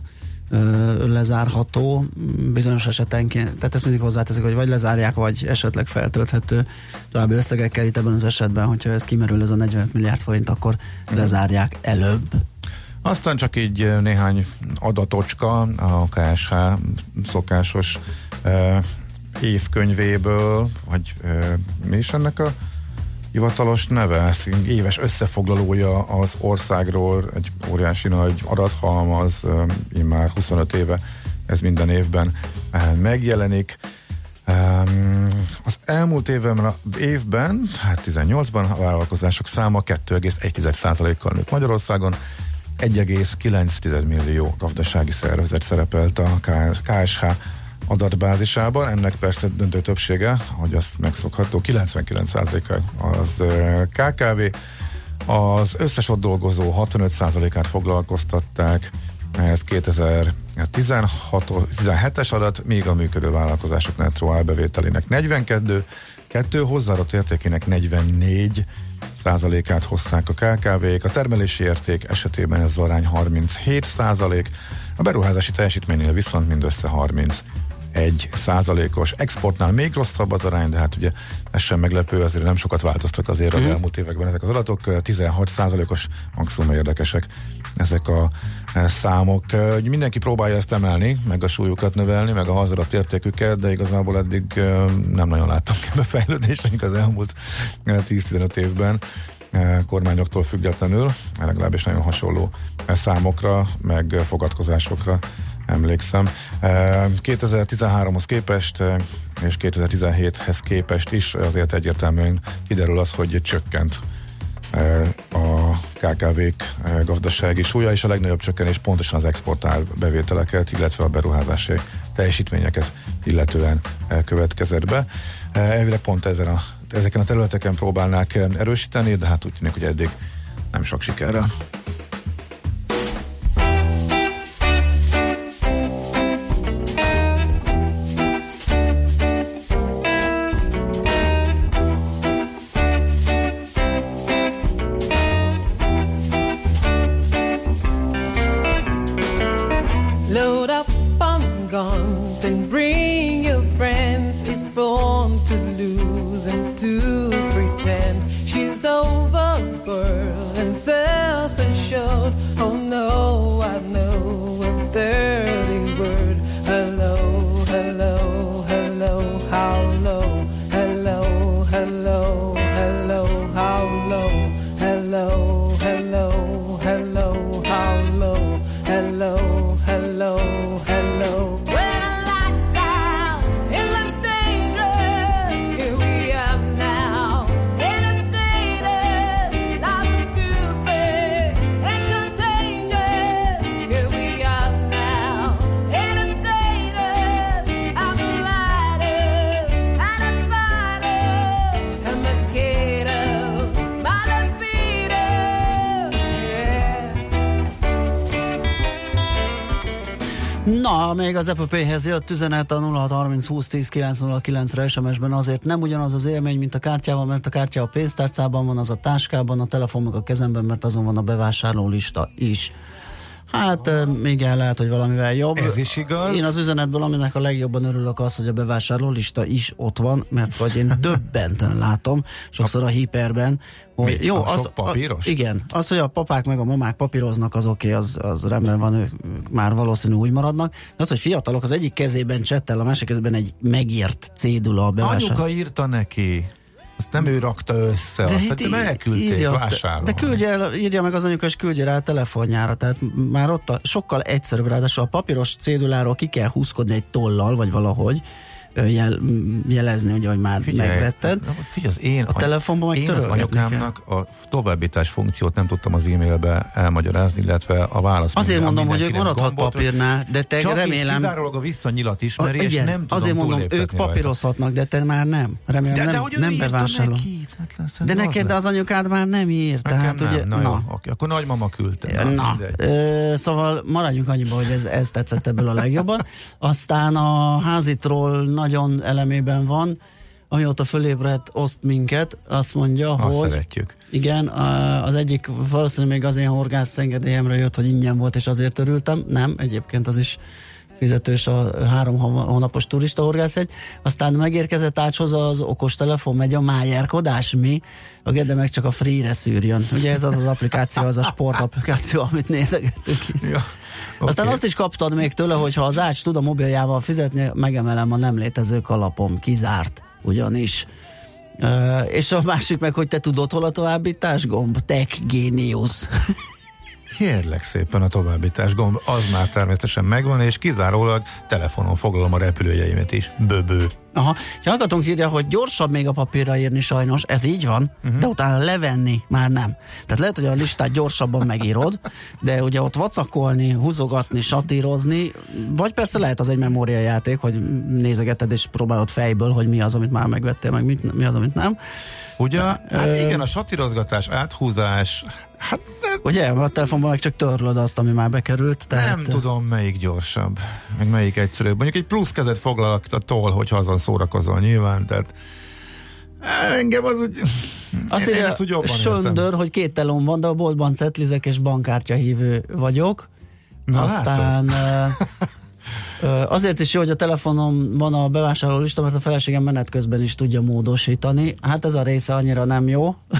lezárható bizonyos esetenként. Tehát ezt mindig hozzáteszik, hogy vagy lezárják, vagy esetleg feltölthető további összegekkel. Itt ebben az esetben, hogyha ez kimerül ez a 45 milliárd forint, akkor lezárják előbb. Aztán csak így néhány adatocska a KSH szokásos évkönyvéből, vagy mi is ennek a hivatalos neve? Éves összefoglalója az országról, egy óriási nagy adathalmaz, eh, immár 25 éve ez minden évben megjelenik. Az elmúlt évben, évben, hát 18-ban a vállalkozások száma 2,1%-kal nőtt Magyarországon, 1,9 millió gazdasági szervezet szerepelt a KSH adatbázisában, ennek persze döntő többsége, hogy azt megszokható, 99%-a az KKV, az összes ott dolgozó 65%-át foglalkoztatták, ez 2017-es adat, míg a működő vállalkozások nettó bevételének 42, kettő hozzáadott értékének 44 százalékát hozták a KKV-k, a termelési érték esetében ez az arány 37 százalék, a beruházási teljesítménynél viszont mindössze 30 egy százalékos. Exportnál még rosszabb az arány, de hát ugye ez sem meglepő, azért nem sokat változtak azért az elmúlt években ezek az adatok. 16 százalékos maximum érdekesek ezek a e, számok. E, Mindenki próbálja ezt emelni, meg a súlyukat növelni, meg a hazadat értéküket, de igazából eddig e, nem nagyon láttunk ebbe fejlődést, az elmúlt e, 10-15 évben e, kormányoktól függetlenül, legalábbis nagyon hasonló e, számokra, meg e, fogadkozásokra emlékszem. E, 2013-hoz képest és 2017-hez képest is azért egyértelműen kiderül az, hogy csökkent a KKV-k gazdasági súlya, és a legnagyobb csökkenés pontosan az exportál bevételeket, illetve a beruházási teljesítményeket illetően következett be. Elvileg pont ezen a, ezeken a területeken próbálnák erősíteni, de hát úgy tűnik, hogy eddig nem sok sikerrel. Pay-hez jött üzenet a 0630 20 10 909-re SMS-ben azért nem ugyanaz az élmény, mint a kártyával, mert a kártya a pénztárcában van, az a táskában, a telefon meg a kezemben, mert azon van a bevásárló lista is. Hát igen, lehet, hogy valamivel jobb. Ez is igaz. Én az üzenetből, aminek a legjobban örülök az, hogy a bevásárló lista is ott van, mert vagy én döbbenten látom, sokszor a hiperben, hogy Mi? A sok papíros? A, igen, az, hogy a papák meg a mamák papíroznak, az oké, az, az rendben van, ők már valószínű úgy maradnak. De az, hogy fiatalok az egyik kezében csettel, a másik kezében egy megírt cédula a bevásárló. Anyuka írta neki. Azt nem ő rakta össze, azt itt hát elküldték írja, vásárolni. De küldje el, írja meg az anyuka, és küldje rá a telefonjára. Tehát már ott a, sokkal egyszerűbb, ráadásul a papíros céduláról ki kell húzkodni egy tollal, vagy valahogy jel, jelezni, ugye, hogy már Figyelj, megvetted. Figyelj, az én, A telefonban meg én az anyukámnak a továbbítás funkciót nem tudtam az e-mailbe elmagyarázni, illetve a válasz. Azért mondom, hogy ők maradhat papírnál, de te Csak remélem... és kizárólag a visszanyilat A, ismeri, és igen, nem tudom azért mondom, ők papírozhatnak, de te már nem. Remélem De- de nem, hogy ő nem bevásárol. neki, hát lesz, de az neked, de lesz. az anyukád már nem ír. Tehát nem, ugye, na, na, jó, oké, akkor nagymama küldte. Na, ö, szóval maradjunk annyiba, hogy ez, ez tetszett ebből a legjobban. Aztán a házitról nagyon elemében van, amióta fölébredt, oszt minket, azt mondja, Azt hogy szeretjük. igen, az egyik valószínűleg még az én horgász engedélyemre jött, hogy ingyen volt, és azért örültem. Nem, egyébként az is fizetős a három hó- hónapos turista horgászegy. Aztán megérkezett ácshoz az okos telefon, megy a májárkodás, mi? A Gede meg csak a free-re szűrjön. Ugye ez az az applikáció, az a sport applikáció, amit nézegettünk is. Ja, Aztán oké. azt is kaptad még tőle, hogy ha az ács tud a mobiljával fizetni, megemelem a nem létező kalapom. Kizárt, ugyanis. Uh, és a másik meg, hogy te tudod, hol a továbbítás gomb? Tech Genius. Kérlek szépen a továbbítás gomb, az már természetesen megvan, és kizárólag telefonon foglalom a repülőjeimet is. Böbő. Aha, hallgatónk írja, hogy gyorsabb még a papírra írni sajnos, ez így van, uh-huh. de utána levenni már nem. Tehát lehet, hogy a listát gyorsabban megírod, de ugye ott vacakolni, húzogatni, satírozni, vagy persze lehet az egy memóriajáték, hogy nézegeted és próbálod fejből, hogy mi az, amit már megvettél, meg mit, mi az, amit nem. Ugye? Hát igen, a satírozgatás, áthúzás, hát Ugye, a telefonban meg csak törlöd azt, ami már bekerült. Tehát, nem tudom melyik gyorsabb, meg melyik egyszerűbb. Mondjuk egy plusz kezet foglalak a toll, hogyha azon szórakozol nyilván, tehát engem az úgy... Azt én, írja úgy jobban értem. Söndör, hogy két telom van, de a boltban cetlizek és bankkártya hívő vagyok. Na, Aztán ö, azért is jó, hogy a telefonon van a bevásárló lista, mert a feleségem menet közben is tudja módosítani. Hát ez a része annyira nem jó.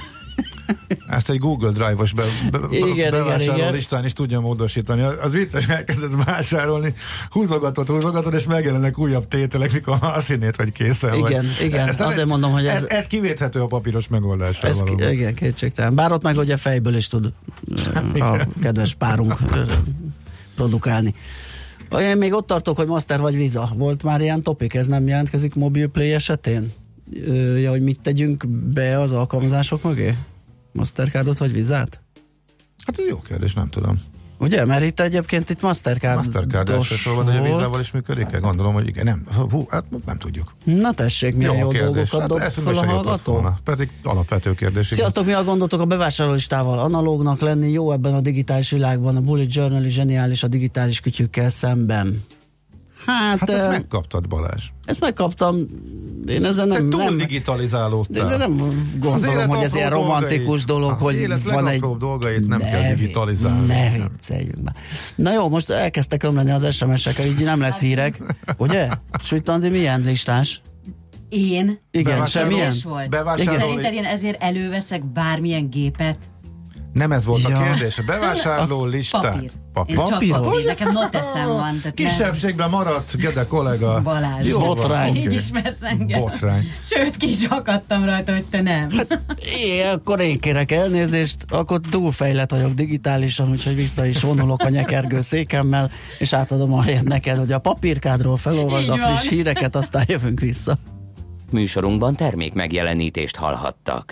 Ezt egy Google Drive-os be, be, Igen, igen, bevásárló igen. listán is tudja módosítani. Az vicces, elkezdett vásárolni, húzogatod, húzogatod, és megjelennek újabb tételek, mikor azt hinnéd, hogy készen vagy. Igen, igen, azért mondom, hogy ez- ez... Ez kivéthető a papíros megoldással Ez, valóban. igen, kétségtelen. Bár ott meg ugye fejből is tud a kedves párunk produkálni. Én még ott tartok, hogy Master vagy Visa. Volt már ilyen topik, ez nem jelentkezik mobil play esetén? Ja, hogy mit tegyünk be az alkalmazások mögé? Mastercardot vagy Vizát? Hát ez jó kérdés, nem tudom. Ugye? Mert itt egyébként itt Mastercard. Mastercard elsősorban, de a vízával is működik Gondolom, hogy igen. Nem, hú, hát nem tudjuk. Na tessék, milyen jó, jó dolgokat Hát dob fel a hallgató. volna. Pedig alapvető kérdés. igen. Sziasztok, mi a gondotok a bevásárlólistával? Analógnak lenni jó ebben a digitális világban, a bullet journal is zseniális a digitális kütyükkel szemben. Hát, Hát ezt eh, megkaptad, Balázs. ezt megkaptam, én Te nem, túl nem, digitalizálódtál. de, de nem gondolom, hogy ez ilyen romantikus dolgait- dolog, az hogy élet van egy... dolgait nem kell vi- digitalizálni. Ne vicceljünk már. Na jó, most elkezdtek ömleni az SMS-ek, így nem lesz hírek, ugye? Sütandi milyen listás? Én? Igen, semmilyen? Volt. Bevásárló- Szerinted én ezért előveszek bármilyen gépet? Nem ez volt Ja. a kérdés. A bevásárló listán. Papír. Papír. Én csak Papíros? papír. Nekem noteszem van. Tehát Kisebbségben maradt Gede kollega. Balázs. Jó, Botrány. Így ismersz engem. Botrány. Sőt, ki is akadtam rajta, hogy te nem. É, akkor én kérek elnézést, akkor túlfejlett vagyok digitálisan, úgyhogy vissza is vonulok a nyekergő székemmel, és átadom a helyet neked, hogy a papírkádról felolvasd a friss híreket, aztán jövünk vissza. Műsorunkban termék megjelenítést hallhattak.